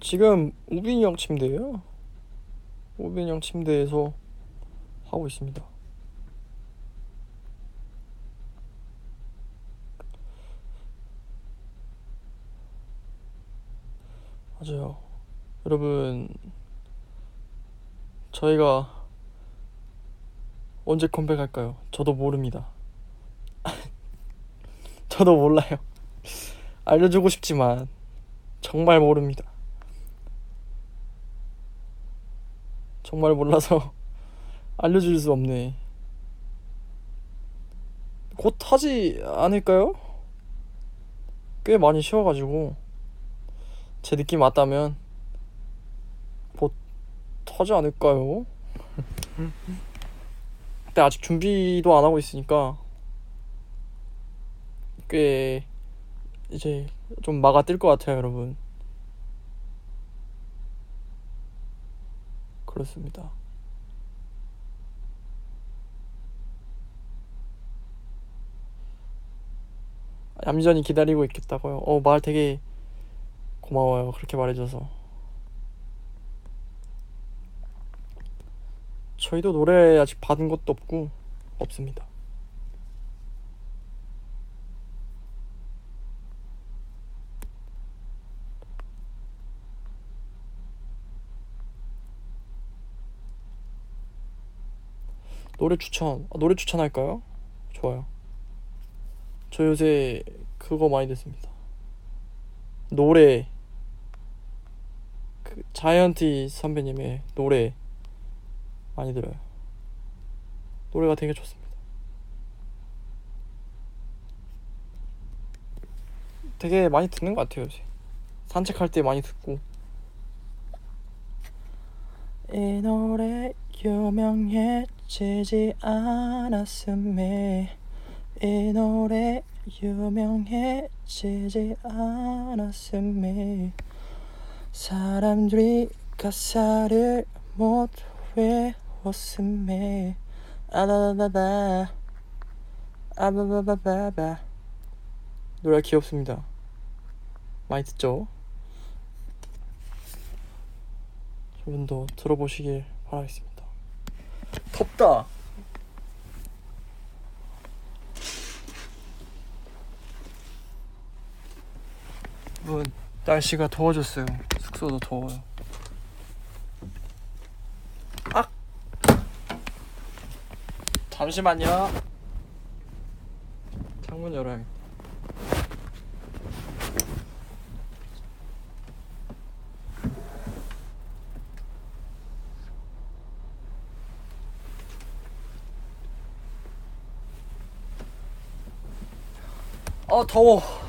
지금 우빈이 형 침대예요. 우빈이 형 침대에서 하고 있습니다. 맞아요. 여러분, 저희가 언제 컴백할까요? 저도 모릅니다. 저도 몰라요. 알려주고 싶지만 정말 모릅니다. 정말 몰라서 알려줄 수 없네. 곧 하지 않을까요? 꽤 많이 쉬어가지고 제 느낌 맞다면 곧 하지 않을까요? 근데 아직 준비도 안 하고 있으니까 꽤 이제 좀 막아 뜰 것 같아요, 여러분. 그렇습니다. 얌전히 기다리고 있겠다고요. 어, 말 되게 고마워요. 그렇게 말해줘서. 저희도 노래 아직 받은 것도 없고 없습니다. 노래 추천, 아, 노래 추천할까요? 좋아요. 저 요새 그거 많이 듣습니다. 노래, 그 자이언티 선배님의 노래 많이 들어요. 노래가 되게 좋습니다. 되게 많이 듣는 것 같아요, 요새. 산책할 때 많이 듣고. 이 노래 유명해지지 않았음에 이 노래 유명해지지 않았음에 사람들이 가사를 못 외웠음에 아바바바바 아바바바바바. 노래가 귀엽습니다. 많이 듣죠? 여러분도 들어보시길 바라겠습니다. 덥다! 여러분 날씨가 더워졌어요. 숙소도 더워요. 악! 잠시만요. 창문 열어야겠다. 아 더워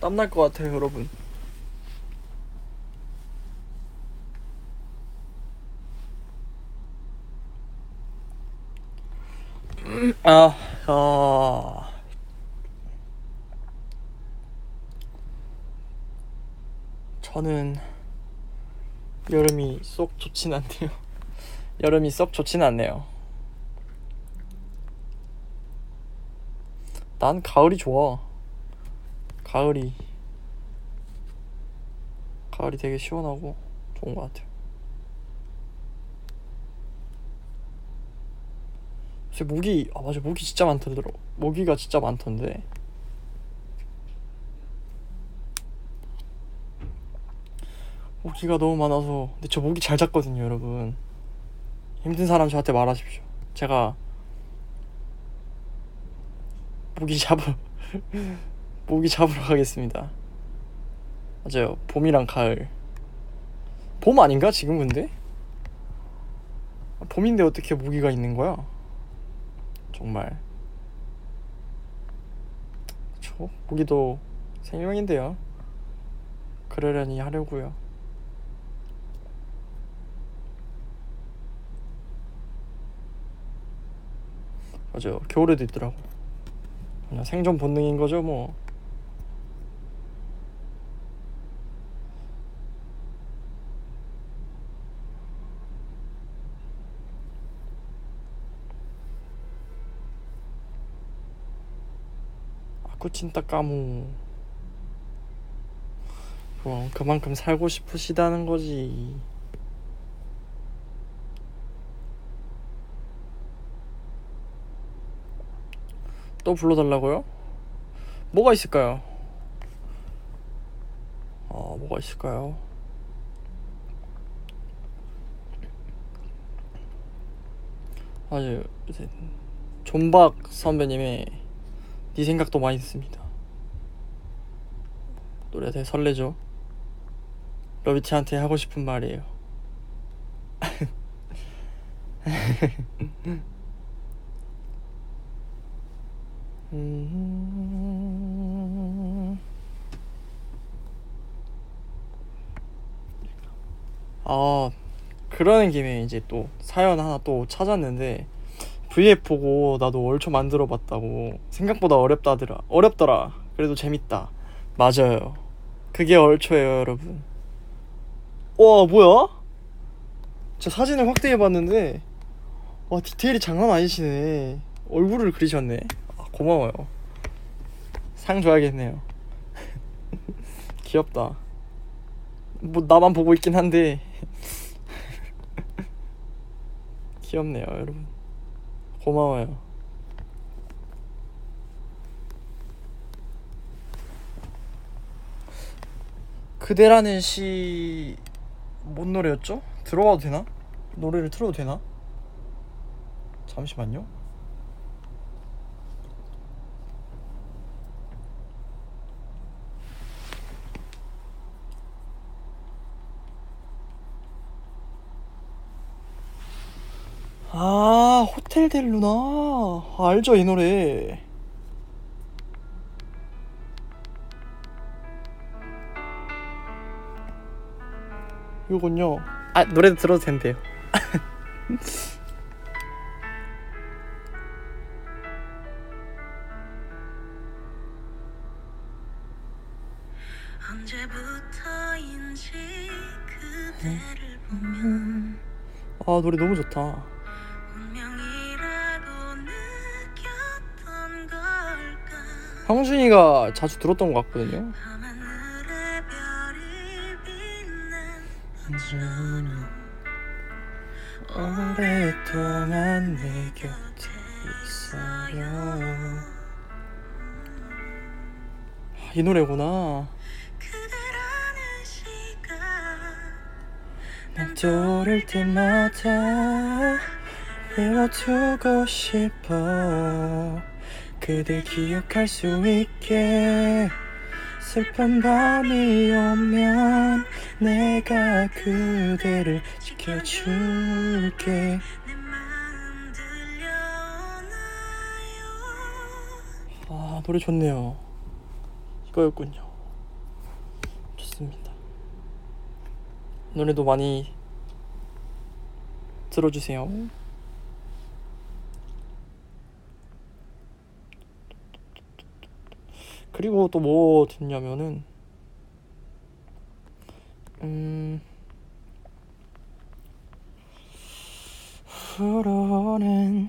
땀날 것 같아요 여러분 아, 아. 저는 여름이 쏙 좋진 않네요. 여름이 썩 좋진 않네요. 난 가을이 좋아. 가을이 가을이 되게 시원하고 좋은 것 같아요. 요새 모기 아 맞아 모기 진짜 많던더라. 모기가 진짜 많던데. 모기가 너무 많아서 근데 저 모기 잘 잡거든요, 여러분. 힘든 사람 저한테 말하십시오. 제가 모기 잡으러 모기 잡으러 가겠습니다. 맞아요. 봄이랑 가을. 봄 아닌가 지금 근데? 봄인데 어떻게 모기가 있는 거야? 정말 그렇죠. 고기도 생명인데요. 그러려니 하려고요. 맞아요. 겨울에도 있더라고. 그냥 생존 본능인 거죠, 뭐. 까무. 그럼 그만큼 살고 싶으시다는 거지. 또 불러달라고요? 뭐가 있을까요? 어, 뭐가 있을까요? 아주 이제 존박 선배님의 네 생각도 많이 듣습니다. 노래 되게 설레죠? 러비치한테 하고 싶은 말이에요. 음. 아, 그러는 김에 이제 또 사연 하나 또 찾았는데 VF 보고 나도 월초 만들어 봤다고 생각보다 어렵다더라. 어렵더라. 그래도 재밌다. 맞아요. 그게 얼초예요, 여러분. 와, 뭐야? 저 사진을 확대해 봤는데 와, 디테일이 장난 아니시네. 얼굴을 그리셨네. 아, 고마워요. 상 줘야겠네요. 귀엽다. 뭐 나만 보고 있긴 한데 귀엽네요, 여러분. 고마워요. 그대라는 시... 뭔 노래였죠? 들어가도 되나? 노래를 틀어도 되나? 잠시만요. 아, 호텔 델 루나. 아, 알죠, 이 노래. 이건요. 아, 노래도 들어도 된대요. 언제부터인지 그대를 보면 아, 노래 너무 좋다. 형준이가 자주 들었던 것 같거든요. 오랫동안 내 곁에 있어요. 아, 이 노래구나. 난 떠오를 때마다 외워두고 싶어 그댈 기억할 수 있게. 슬픈 밤이 오면 내가 그대를 지켜줄게. 아 노래 좋네요. 이거였군요. 좋습니다. 노래도 많이 들어주세요 그리고 또 뭐 듣냐면은 음 불어오는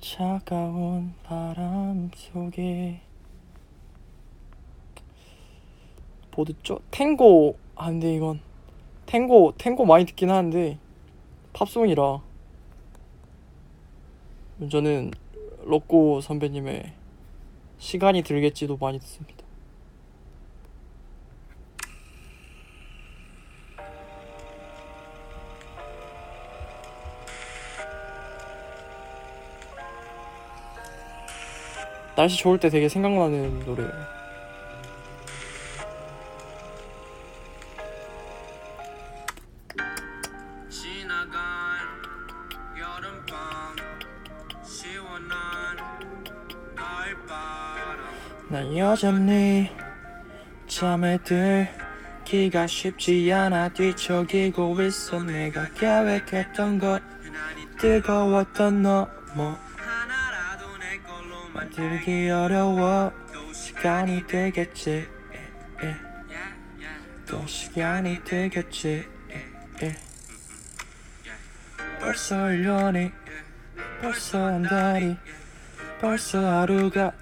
차가운 바람 속에 뭐 듣죠? 탱고 아 근데 이건 탱고 탱고 많이 듣긴 하는데 팝송이라 저는 로꼬 선배님의 시간이 들겠지도 많이 듣습니다. 날씨 좋을 때 되게 생각나는 노래예요. 나 여전히 잠에 들기가 쉽지 않아 뒤척이고 있어 내가 계획했던 것. 뜨거웠던 너뭐. 만들기 어려워. 시간이 되겠지. 또 시간이 되겠지. 벌써 1년이 벌써 한 달이 벌써 하루가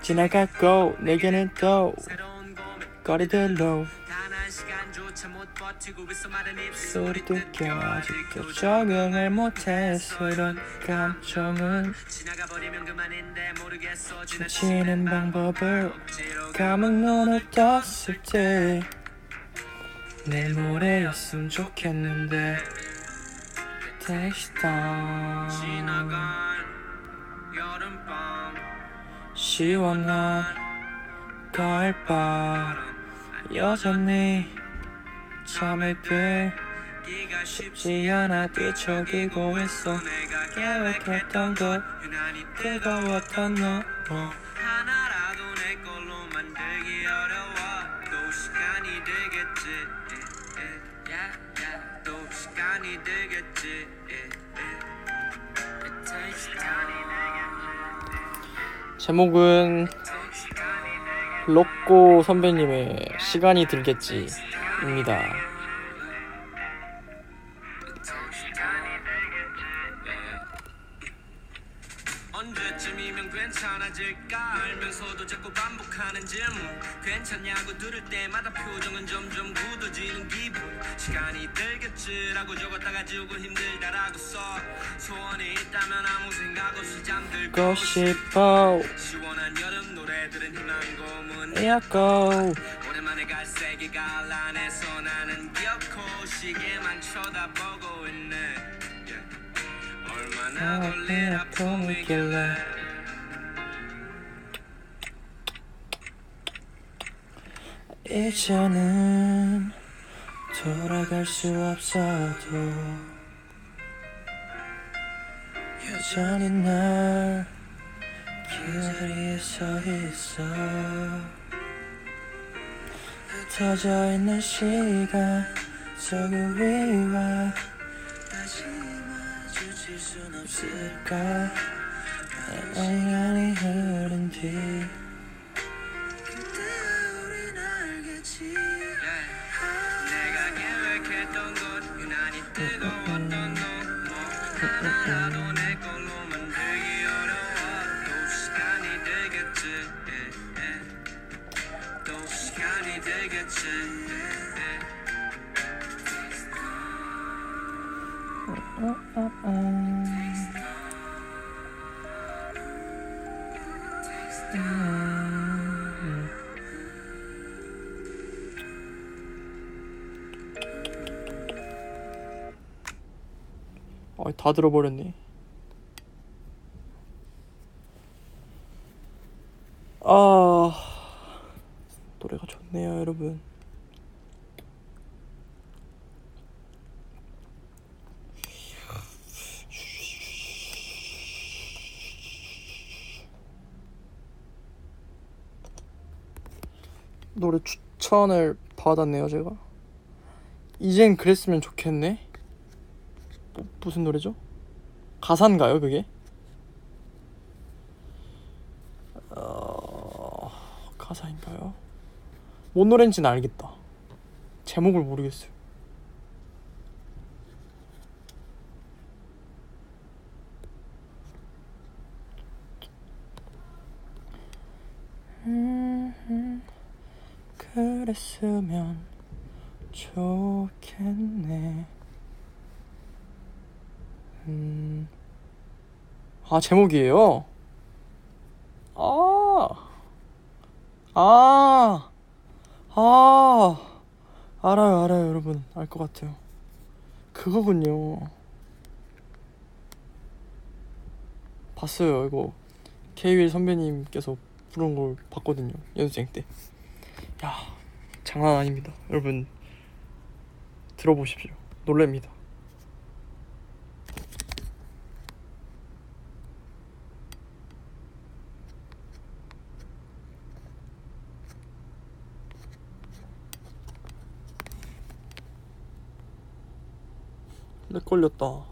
지나갔고 내게는 또 거리들로 소리 듣겨 아직도 적응을 못해서 이런 감정은 지치는 방법을 감은 눈을 떴을 때내 노래였으면 좋겠는데 여름밤 시원한 가을밤 여전히 잠에 들기가 쉽지 않아 뒤척이고 있어. 내가 계획했던 것 유난히 뜨거웠던 너. 어. 하나라도 내 걸로 만들기 어려워. 또 시간이 되겠지. 예, 예, 예, 예. 또 시간이 되겠지 제목은 로꼬 선배님의 시간이 들겠지입니다. 하는 질문. 괜찮냐고 들을 때마다 표정은 점점 굳어지는 기분. 시간이 들겠지라고 적었다가 지우고 힘들다라고 써. 소원이 있다면 아무 생각 없이 잠들고 고 싶어. 시원한 여름 노래들은 희망 고문. 야고 오랜만에 갈색이 안에서 나는 기억고 시계만 쳐다보고 있네. Yeah. 얼마나 걸릴 아픔이길래 이제는 돌아갈 수 없어도 여전히 날 기다리에 서 있어. 흩어져 있는 시간 속 위와 다시 마주칠 순 없을까? 시간이 흐른 뒤 예, 예. 아, 다 들어버렸네. 아, 노래가 좋네요, 여러분. 노래 추천을 받았네요, 제가. 이젠 그랬으면 좋겠네. 뭐, 무슨 노래죠? 가사인가요, 그게? 어... 가사인가요? 뭔 노래인지는 알겠다. 제목을 모르겠어요. 음, 그랬으면 좋겠네. 음. 아, 제목이에요? 아. 아. 아. 알아요, 알아요, 여러분. 알 것 같아요. 그거군요. 봤어요, 이거. K-윌 선배님께서 부른 걸 봤거든요. 연습생 때. 야, 장난 아닙니다. 여러분, 들어보십시오. 놀랍니다. 내 걸렸다.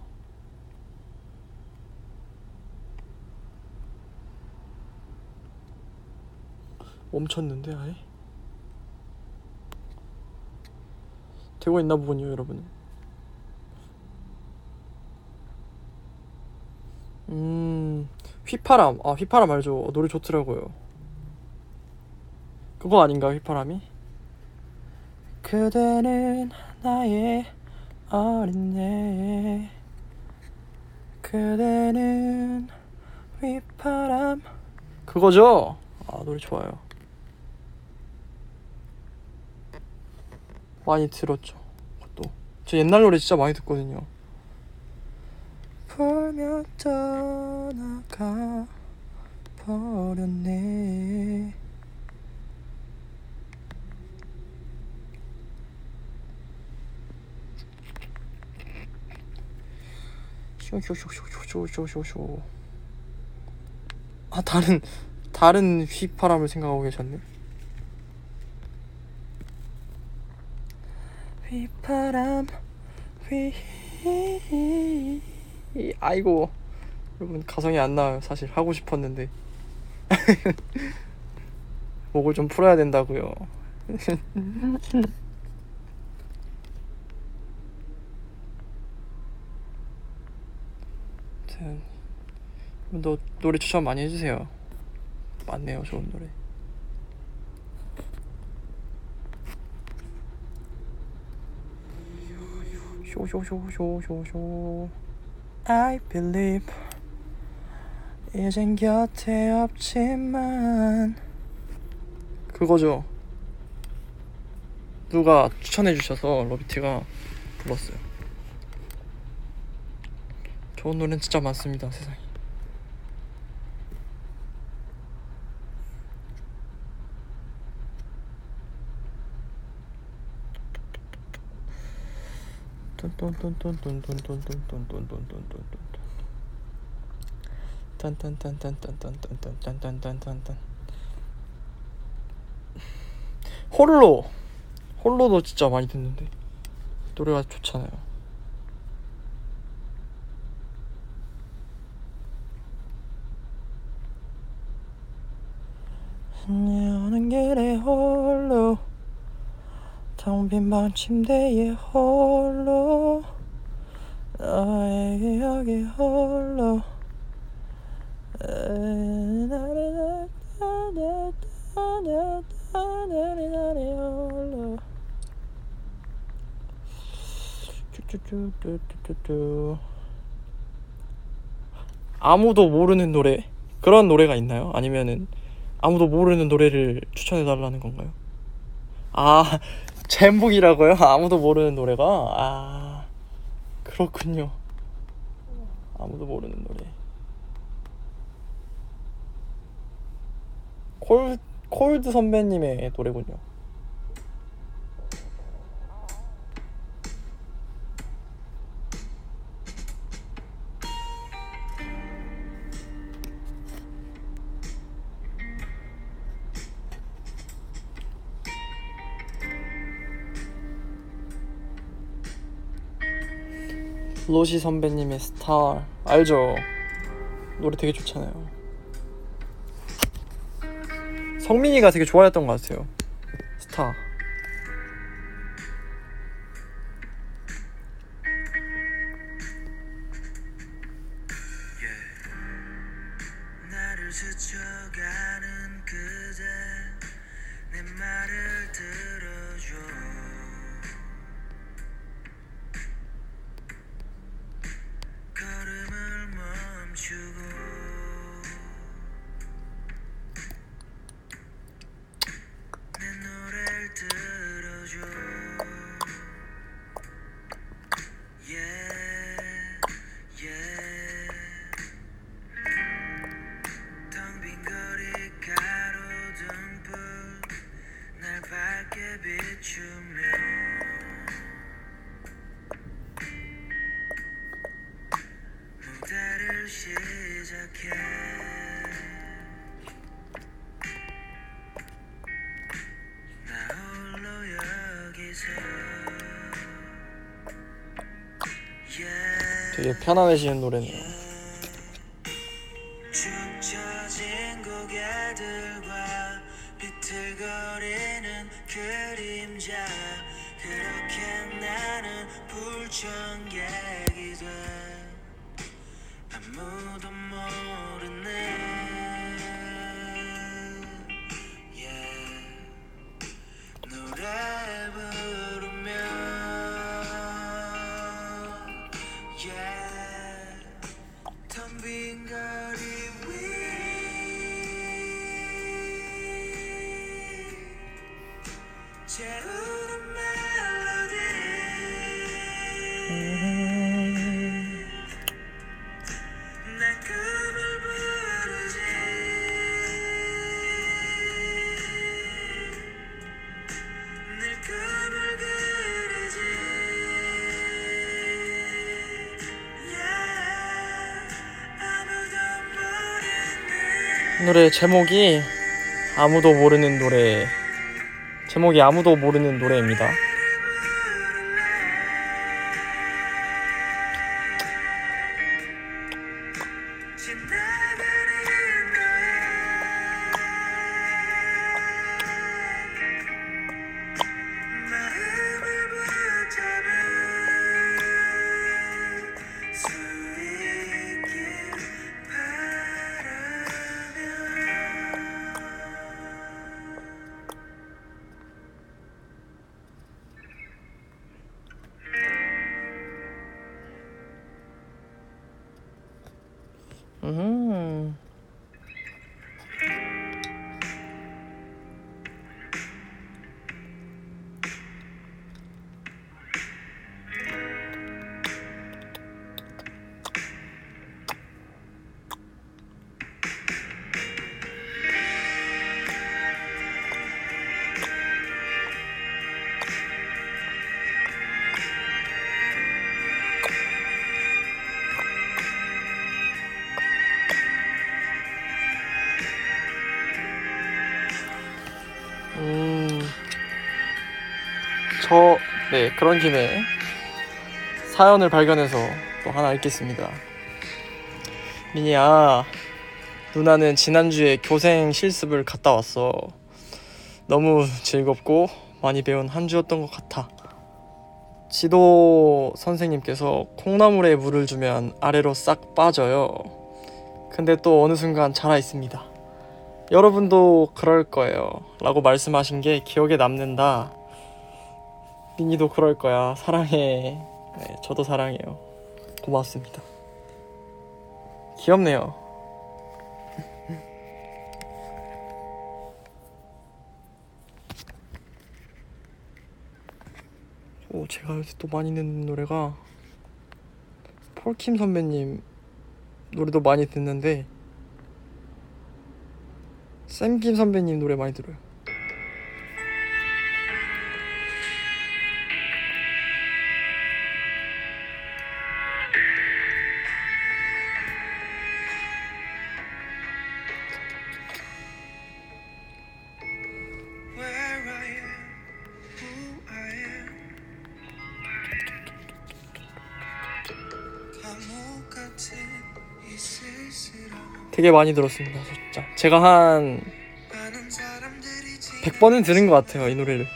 멈췄는데 아예? 되고 있나 보군요, 여러분. 음, 휘파람. 아, 휘파람 알죠? 어, 노래 좋더라고요. 그거 아닌가, 휘파람이? 그대는 나의 어린애 그대는 휘파람. 그거죠? 아 노래 좋아요. 많이 들었죠 그것도. 저 옛날 노래 진짜 많이 듣거든요. 불며 떠나가 버렸네 쇼쇼쇼쇼쇼쇼쇼쇼 아 다른 다른 휘파람을 생각하고 계셨네 휘파람 휘 아이고 여러분 가성이 안 나와요 사실 하고 싶었는데 목을 좀 풀어야 된다고요 아무튼 너 노래 추천 많이 해주세요. 많네요, 좋은 노래. 쇼쇼쇼쇼쇼쇼 I believe 이젠 곁에 없지만 그거죠. 누가 추천해 주셔서 러비티가 불렀어요. 겨울 노래는 진짜 많습니다 세상에. 홀로 홀로도 진짜 많이 듣는데 노래가 좋잖아요. 오는 길에 홀로 텅 빈 방 침대에 홀로 너의 기억에 홀로. 아무도 모르는 노래? 그런 노래가 있나요? 아니면은 아무도 모르는 노래를 추천해 달라는 건가요? 아 제목이라고요? 아무도 모르는 노래가 아 그렇군요. 아무도 모르는 노래. 콜 콜드 선배님의 노래군요. 로시 선배님의 스타 알죠? 노래 되게 좋잖아요. 성민이가 되게 좋아했던 것 같아요. 스타. 되게 편안해지는 노래네요. 노래 제목이 아무도 모르는 노래. 제목이 아무도 모르는 노래입니다. 음. 저, 네, 그런 김에 사연을 발견해서 또 하나 읽겠습니다. 미니야, 누나는 지난주에 교생 실습을 갔다 왔어. 너무 즐겁고 많이 배운 한 주였던 것 같아. 지도 선생님께서 콩나물에 물을 주면 아래로 싹 빠져요. 근데 또 어느 순간 자라 있습니다. 여러분도 그럴 거예요. 라고 말씀하신 게 기억에 남는다. 민이도 그럴 거야. 사랑해. 네, 저도 사랑해요. 고맙습니다. 귀엽네요. 오, 제가 요새 또 많이 듣는 노래가 폴킴 선배님 노래도 많이 듣는데 샘김 선배님 노래 많이 들어요. 되게 많이 들었습니다. 제가 한 많은 사람들이 100번은 들은 것 같아요, 이 노래를.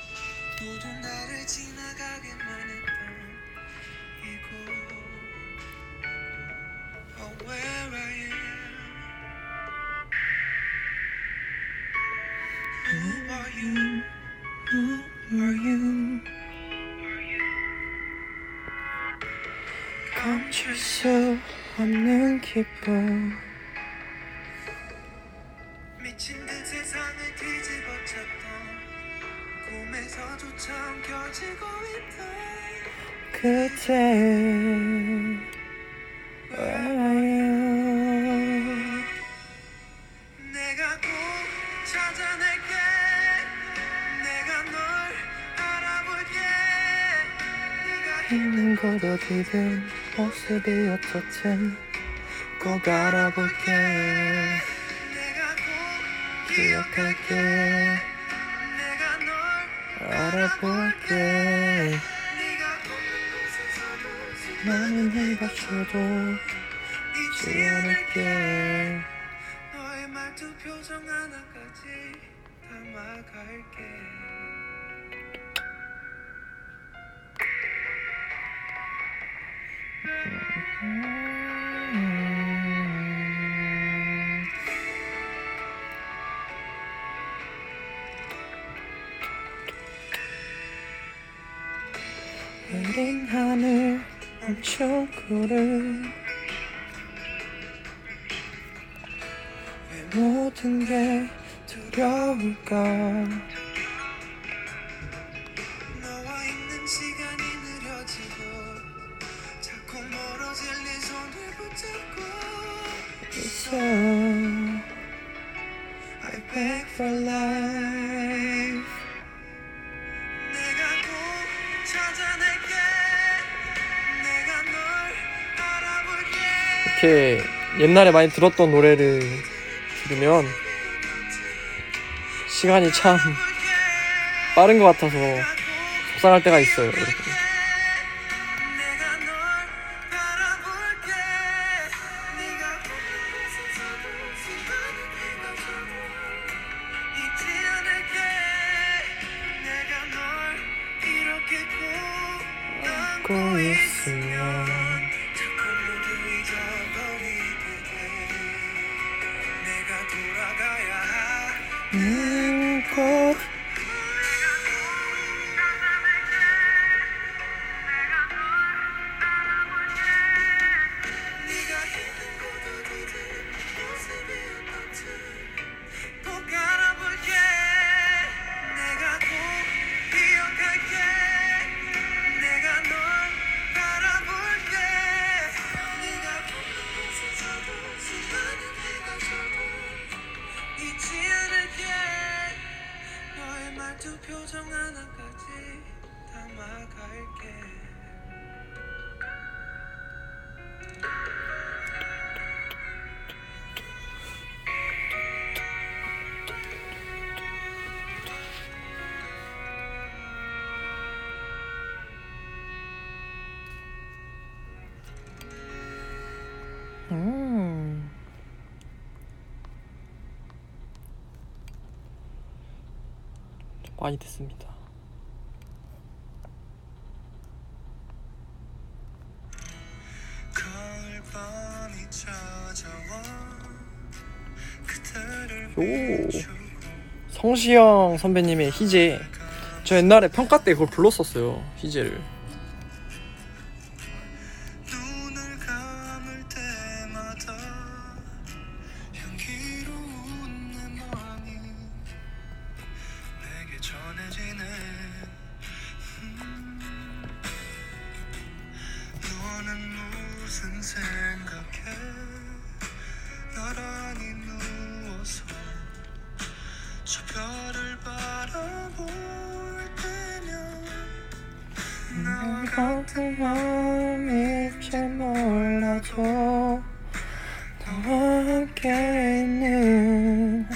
지금 모습이 어떻든 꼭 알아볼게. 기억할게. 알아볼게. 나는 해가 쳐도 지원할게. 마른 하늘 엄청 구름. 왜 모든 게 두려울까? 옛날에 많이 들었던 노래를 들으면 시간이 참 빠른 것 같아서 속상할 때가 있어요. 여러분. 많이 됐습니다. 요 성시영 선배님의 희재. 저 옛날에 평가 때 그걸 불렀었어요 희재를. 저 별을 바라볼 때면 음. 나 같은 마음이 잘 몰라도 너와 함께 있는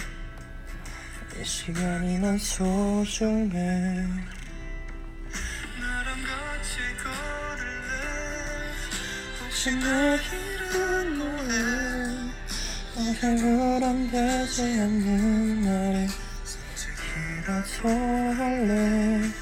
이 시간이 난 소중해. 나랑 같이 걸을래? 혹시 나 잃은 거에 나 잘못 안 되지 않는 날에 좋아할래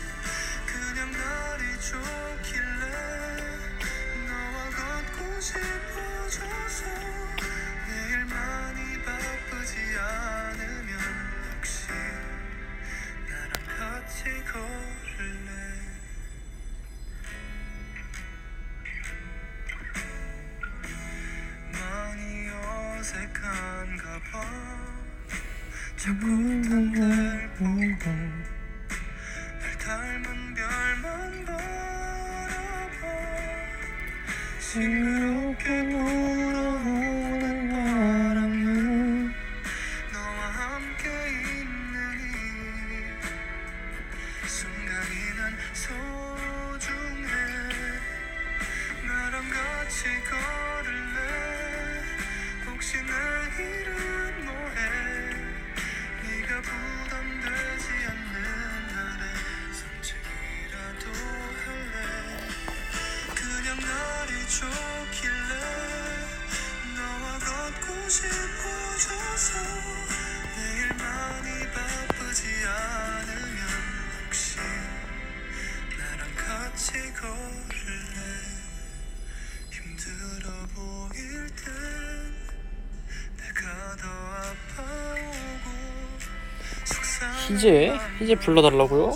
희재? 희재 불러달라고요?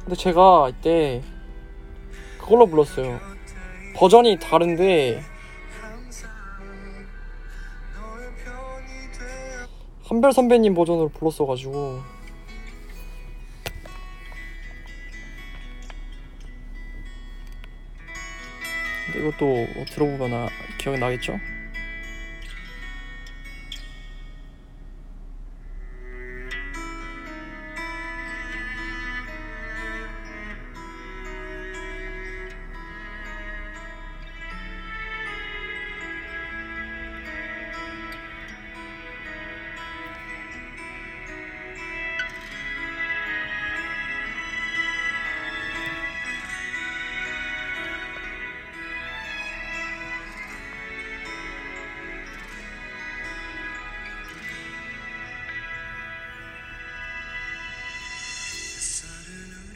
근데 제가 이때 그걸로 불렀어요. 버전이 다른데 한별 선배님 버전으로 불렀어가지고 근데 이것도 뭐 들어보면 아, 기억이 나겠죠?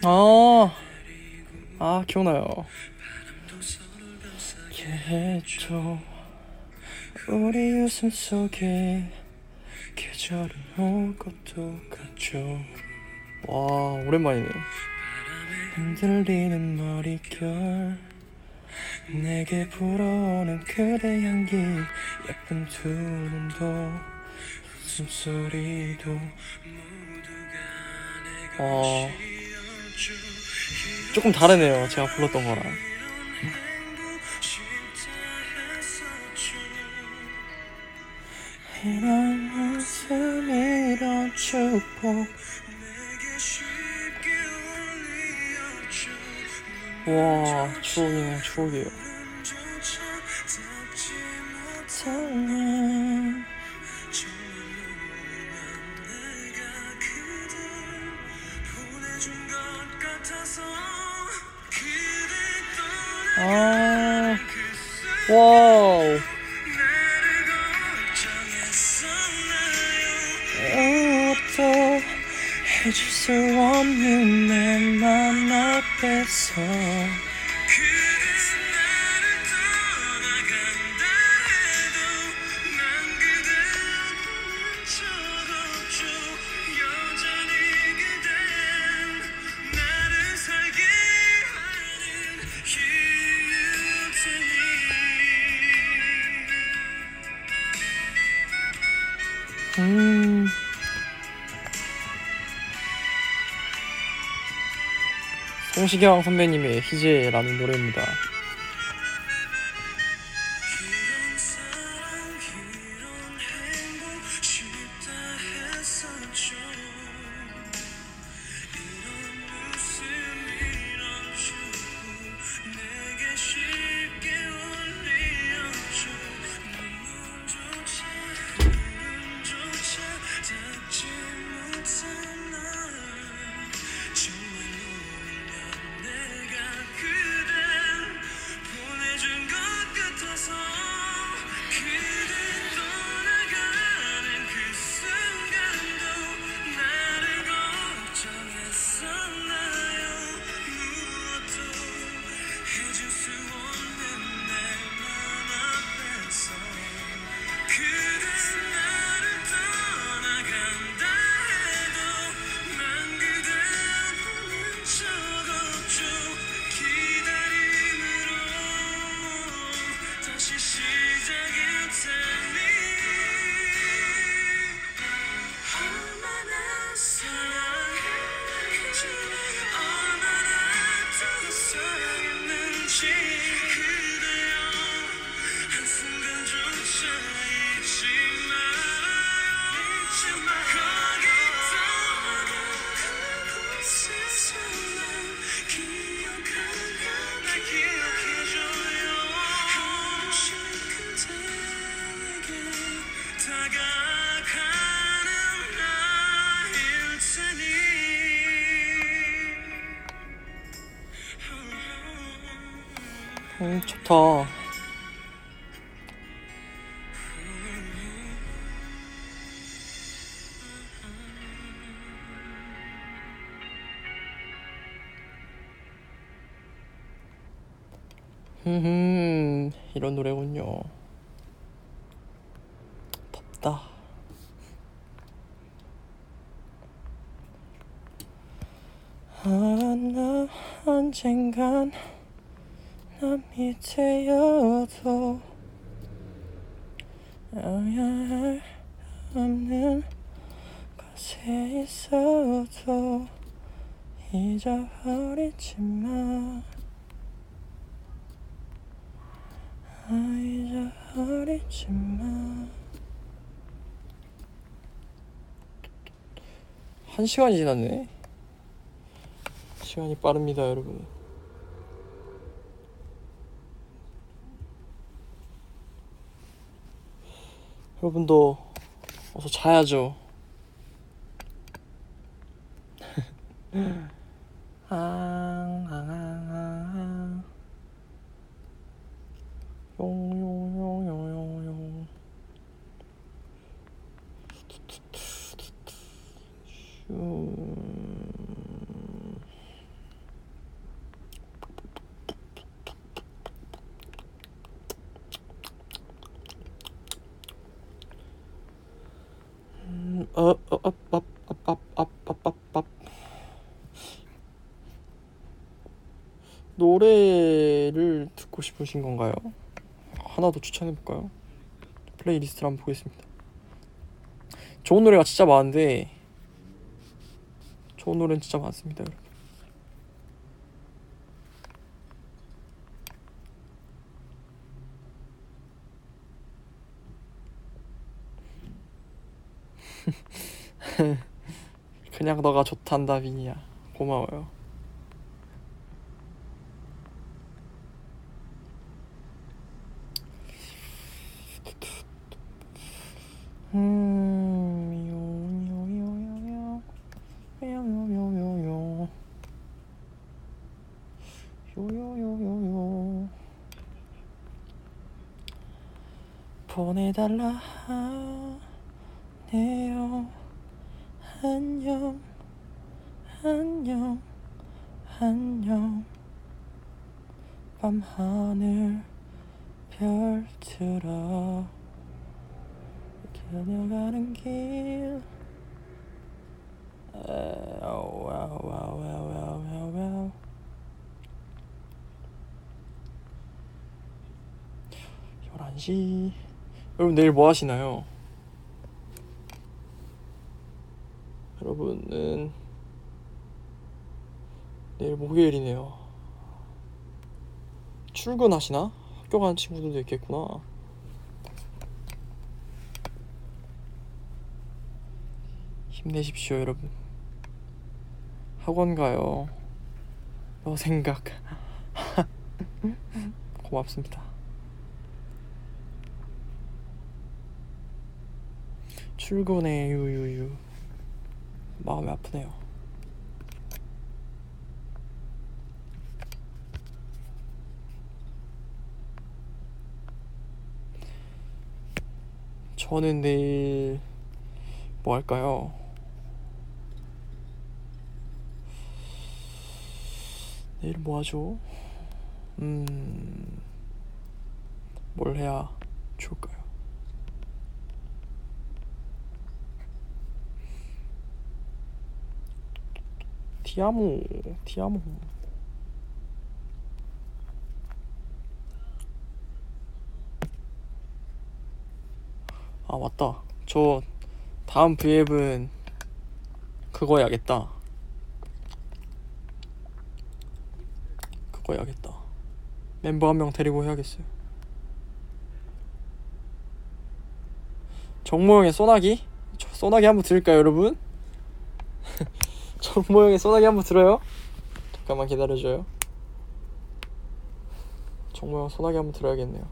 아, 아 기억나요. 해줘 우리 웃음 속에 계절은 올 것도 같죠. 와 오랜만이네. 흔들리는 머릿결 내게 불어오는 그대 향기 예쁜 두 눈도 숨소리도 어 조금 다르네요 제가 불렀던 거랑. 이런 웃음 이런 축복. 와 추억이네 추억이에요 아 와우. 해줄 수 없는 내맘 앞에서 송시경 선배님의 희재라는 노래입니다. 음, 이런 노래군요. 덥다. 알았나 언젠간 알아야 할 없는 곳에 있어도 잊어버리지 마 아, 잊어버리지 마. 한 시간이 지났네. 시간이 빠릅니다, 여러분. 여러분도 어서 자야죠. 싶으신 건가요? 하나 더 추천해 볼까요? 플레이리스트를 한번 보겠습니다. 좋은 노래가 진짜 많은데 좋은 노래는 진짜 많습니다. 그냥 너가 좋단다, 비니야. 고마워요. 보내달라 하네요. 안녕 안녕 안녕. 밤하늘 별처럼 겨녀가는 길. 열한시. 여러분 내일 뭐 하시나요? 여러분은 내일 목요일이네요 출근하시나? 학교 가는 친구들도 있겠구나 힘내십시오, 여러분. 학원 가요. 너 생각. 고맙습니다. 출근해, 유유유. 마음이 아프네요. 저는 내일 뭐 할까요? 내일 뭐 하죠? 음, 뭘 해야 좋을까요? 티아모, 티아모. 아, 맞다. 저 다음 브이앱은 그거 해야겠다. 그거 해야겠다. 멤버 한 명 데리고 해야겠어요. 정모형의 소나기? 저 소나기 한번 들을까요, 여러분? 정모형의 소나기 한번 들어요? 잠깐만 기다려줘요. 정모형 소나기 한번 들어야겠네요.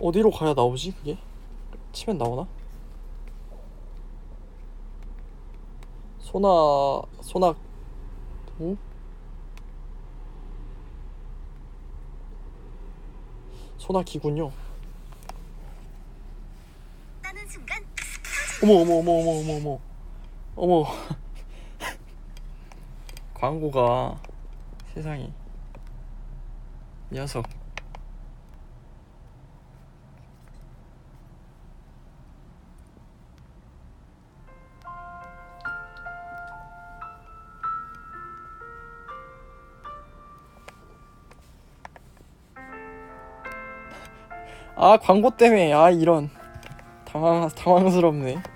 어디로 가야 나오지 그게? 치면 나오나? 소나 소나 오? 소나기군요. 어머 어머 어머 어머 어머 어머. 어머. 광고가 세상에. 녀석. 아 광고 때문에. 아 이런. 당황 당황스럽네.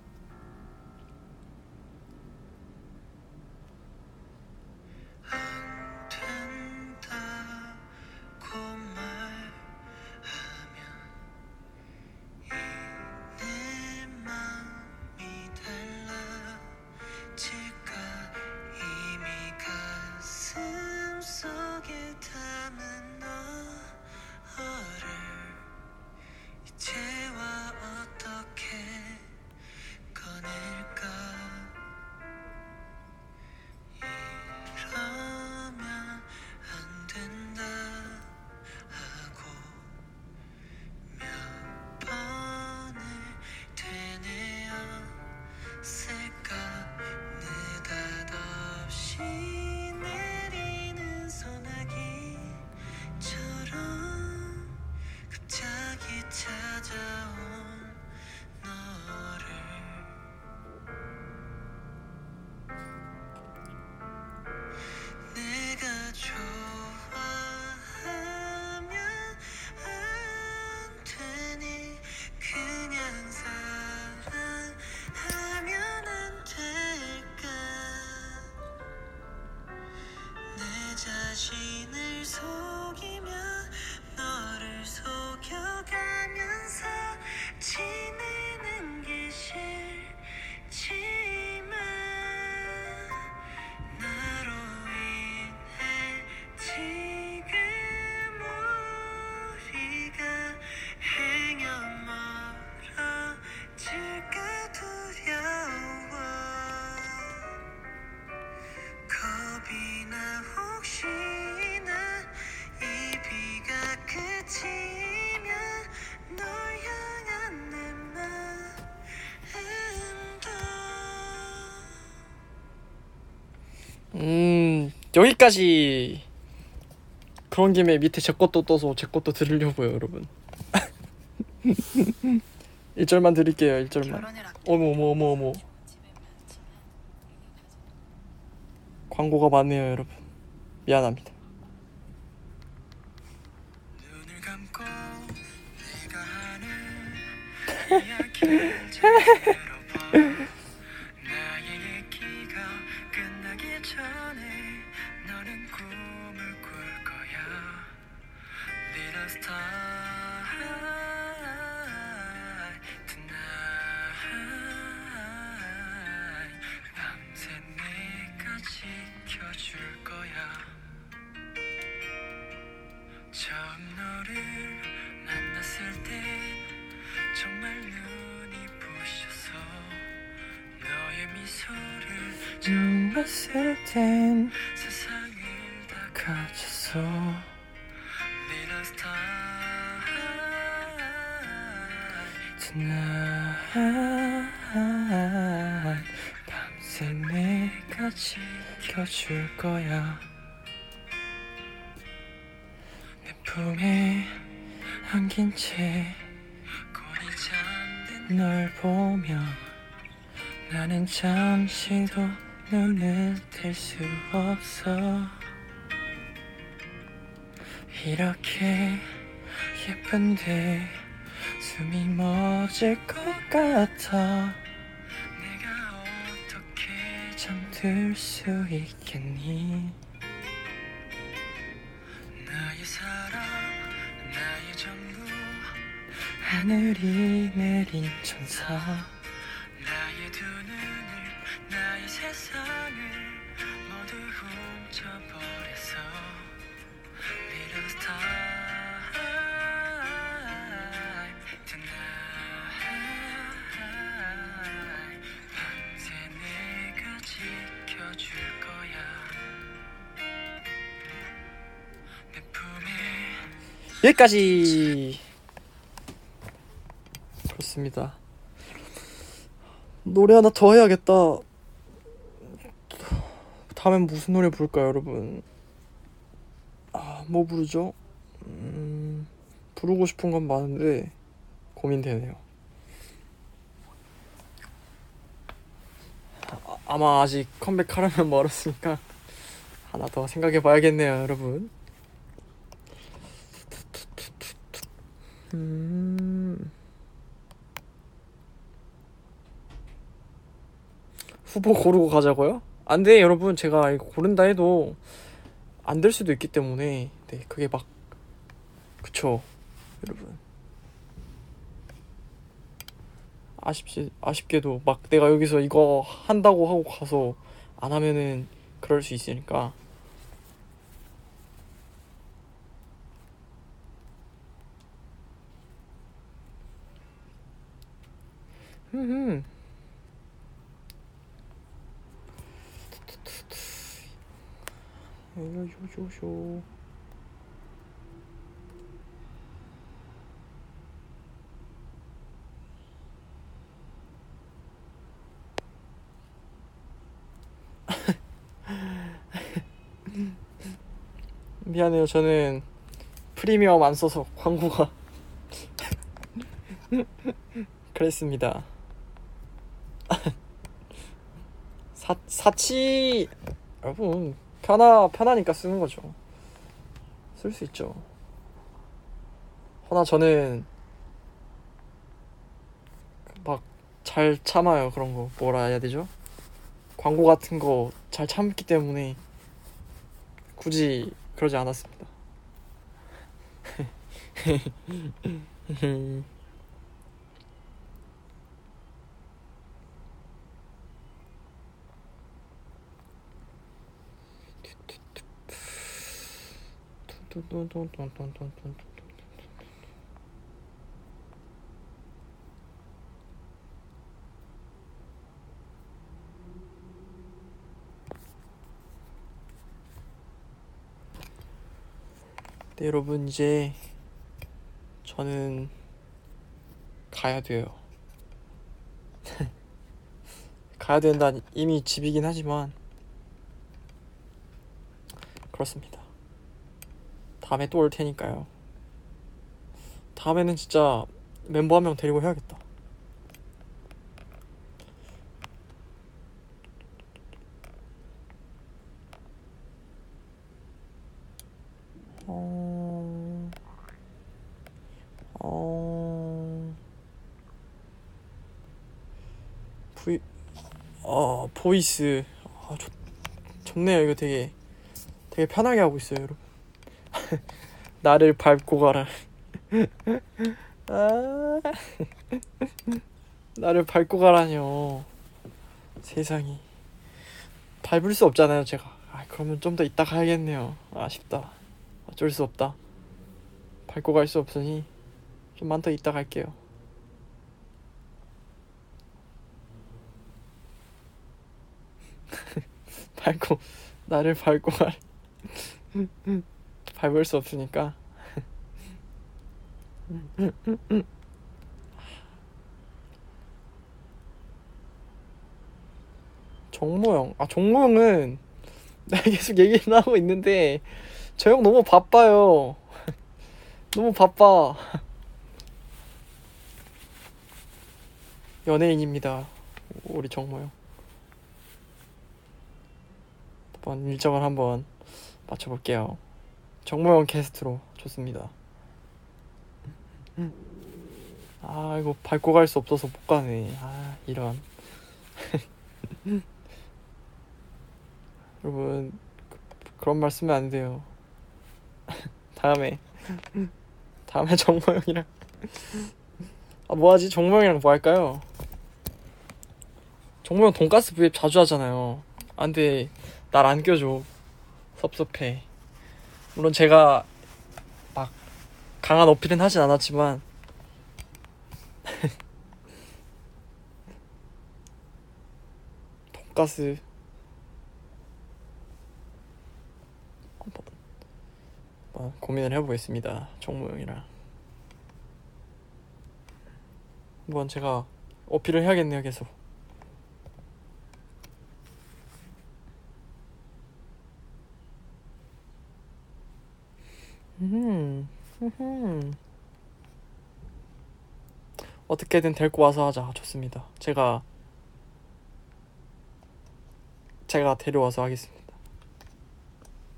여기까지. 그런 김에 밑에 제 것도 떠서 제 것도 들으려고요, 여러분. 1절만 드릴게요, 1절만. 어머 어머 어머 어머. 광고가 많네요, 여러분. 미안합니다. 눈이 부셔서 너의 미소를 처음 봤을 땐 지켜줄 거야. 내 품에 안긴 채 널 보며 나는 잠시도 눈을 뗄 수 없어. 이렇게 예쁜데 숨이 멎을 것 같아 들 수 있겠니? 나의 사랑 나의 전부 하늘이 내린 천사 여기까지. 그렇습니다. 노래 하나 더 해야겠다. 다음엔 무슨 노래 부를까요 여러분? 아, 뭐 부르죠? 음, 부르고 싶은 건 많은데 고민되네요. 아, 아마 아직 컴백하려면 멀었으니까 하나 더 생각해 봐야겠네요 여러분 음. 후보 고르고 가자고요? 안 돼, 여러분. 제가 고른다 해도 안 될 수도 있기 때문에 네, 그게 막 그쵸, 여러분. 아쉽지 아쉽게도 막 내가 여기서 이거 한다고 하고 가서 안 하면은 그럴 수 있으니까 요요요요. 미안해요. 저는 프리미엄 안 써서 광고가 그랬습니다. 사 사치 여러분 편하 편하니까 쓰는 거죠. 쓸 수 있죠. 허나 저는 막 잘 참아요 그런 거 뭐라 해야 되죠? 광고 같은 거 잘 참기 때문에 굳이 그러지 않았습니다. 네, 여러분 이제 저는 가야 돼요. 가야 된다 이미 집이긴 하지만 그렇습니다. 다음에 또 올 테니까요. 다음에는 진짜 멤버 한 명 데리고 해야겠다. 어... 어... V 어 보이스 아 좋, 좋네요 이거 되게 되게 편하게 하고 있어요 여러분 나를 밟고 가라. 아. 나를 밟고 가라뇨. 세상이. 밟을 수 없잖아요 제가. 아 그러면 좀 더 이따 가야겠네요. 아쉽다. 어쩔 수 없다. 밟고 갈 수 없으니 좀만 더 이따 갈게요. 밟고 나를 밟고 갈 밟을 수 없으니까. 정모형 아 정모형은 내가 계속 얘기는 하고 있는데 저 형 너무 바빠요. 너무 바빠. 연예인입니다 우리 정모형 한번 일정을 한번 맞춰볼게요 정모형 게스트로 좋습니다. 아 이거 밟고 갈 수 없어서 못 가네. 아 이런. 여러분 그, 그런 말씀은 안 돼요. 다음에. 다음에 정모형이랑. 아 뭐하지? 정모형이랑 뭐 할까요? 정모형 돈가스 브이앱 자주 하잖아요. 아 근데 날안 껴줘. 섭섭해 물론 제가 막 강한 어필은 하진 않았지만 돈가스. 한번 한번 고민을 해보겠습니다 정모 형이랑. 한번 제가 어필을 해야겠네요 계속 어떻게든 데리고 와서 하자. 좋습니다. 제가 제가 데려와서 하겠습니다.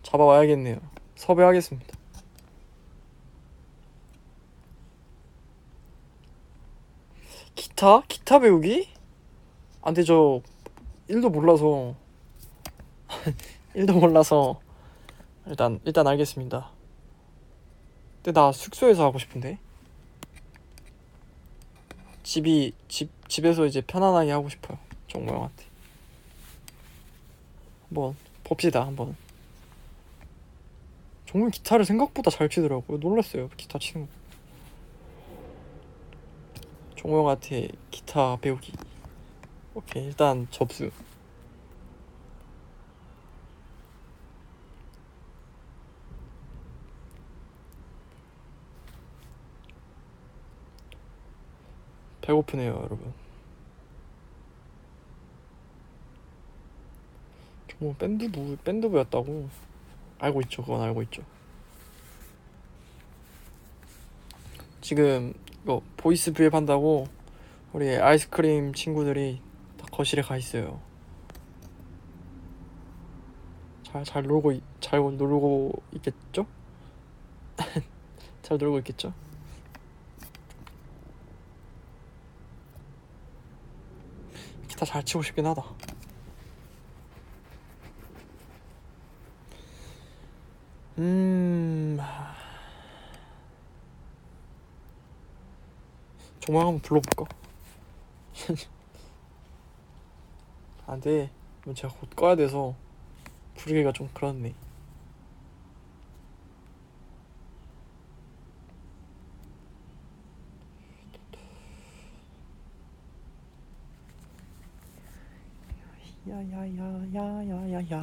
잡아와야겠네요. 섭외하겠습니다. 기타? 기타 배우기? 안 돼 저 1도 몰라서 1도 몰라서 일단 일단 알겠습니다 근데 나 숙소에서 하고 싶은데. 집이 집 집에서 이제 편안하게 하고 싶어요. 정모 형한테. 한번 봅시다 한번. 정말 기타를 생각보다 잘 치더라고요. 놀랐어요 기타 치는 거. 종호 형한테 기타 배우기. 오케이 일단 접수 배고프네요 여러분 종호 밴드부 밴드부였다고 알고 있죠 그건 알고 있죠 지금 이거 voice 브이앱 한다고 우리 아이스크림 친구들이 다 거실에 가 있어요. 잘 잘 놀고 있- 잘 놀고 있겠죠? 잘 놀고 있겠죠? 기타 잘 치고 싶긴 하다. 음. 조만 한번 불러볼까? 안 돼. 제가 곧 꺼야 돼서 부르기가 좀 그렇네. 야야야야야야야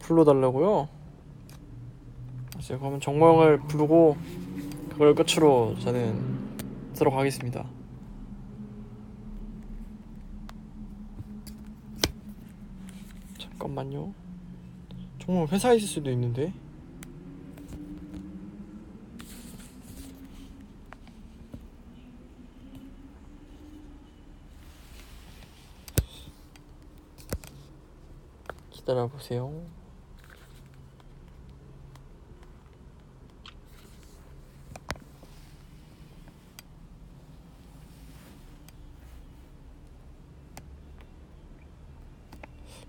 불러달라고요? 제가 그러면 정광을 부르고 그걸 끝으로 저는 들어가겠습니다. 잠깐만요. 정말 회사에 있을 수도 있는데. 기다려 보세요.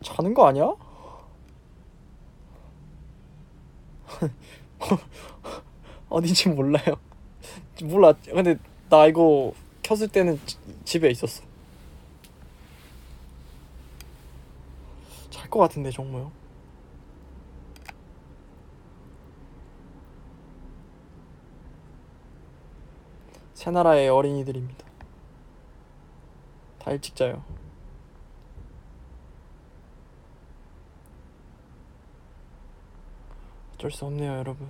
자는 거 아니야? 어딘지 몰라요. 몰라. 근데 나 이거 켰을 때는 지- 집에 있었어. 잘 것 같은데 정모요. 새 나라의 어린이들입니다. 다 일찍 자요. 어쩔 수 없네요, 여러분.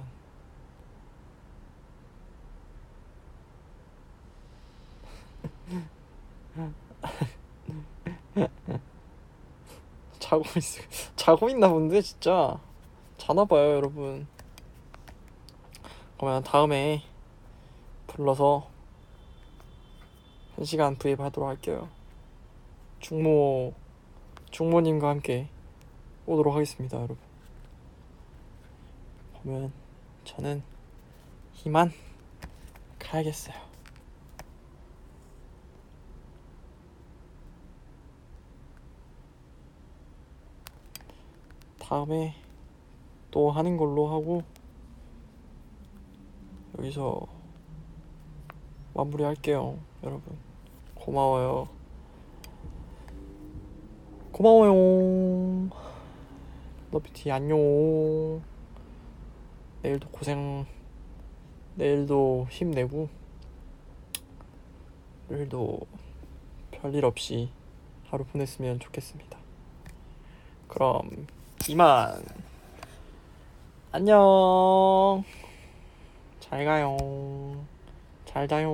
자고 있어. 자고 있나 본데 진짜. 자나 봐요, 여러분. 그러면 다음에 불러서 한 시간 브이앱 하도록 할게요. 중모 중모님과 함께 오도록 하겠습니다, 여러분. 그러면 저는 이만 가야겠어요. 다음에 또 하는 걸로 하고 여기서 마무리할게요, 여러분. 고마워요. 고마워요. 러비티 안녕. 내일도 고생. 내일도 힘내고. 내일도 별일 없이 하루 보냈으면 좋겠습니다. 그럼 이만. 안녕. 잘 가요. 잘 자요.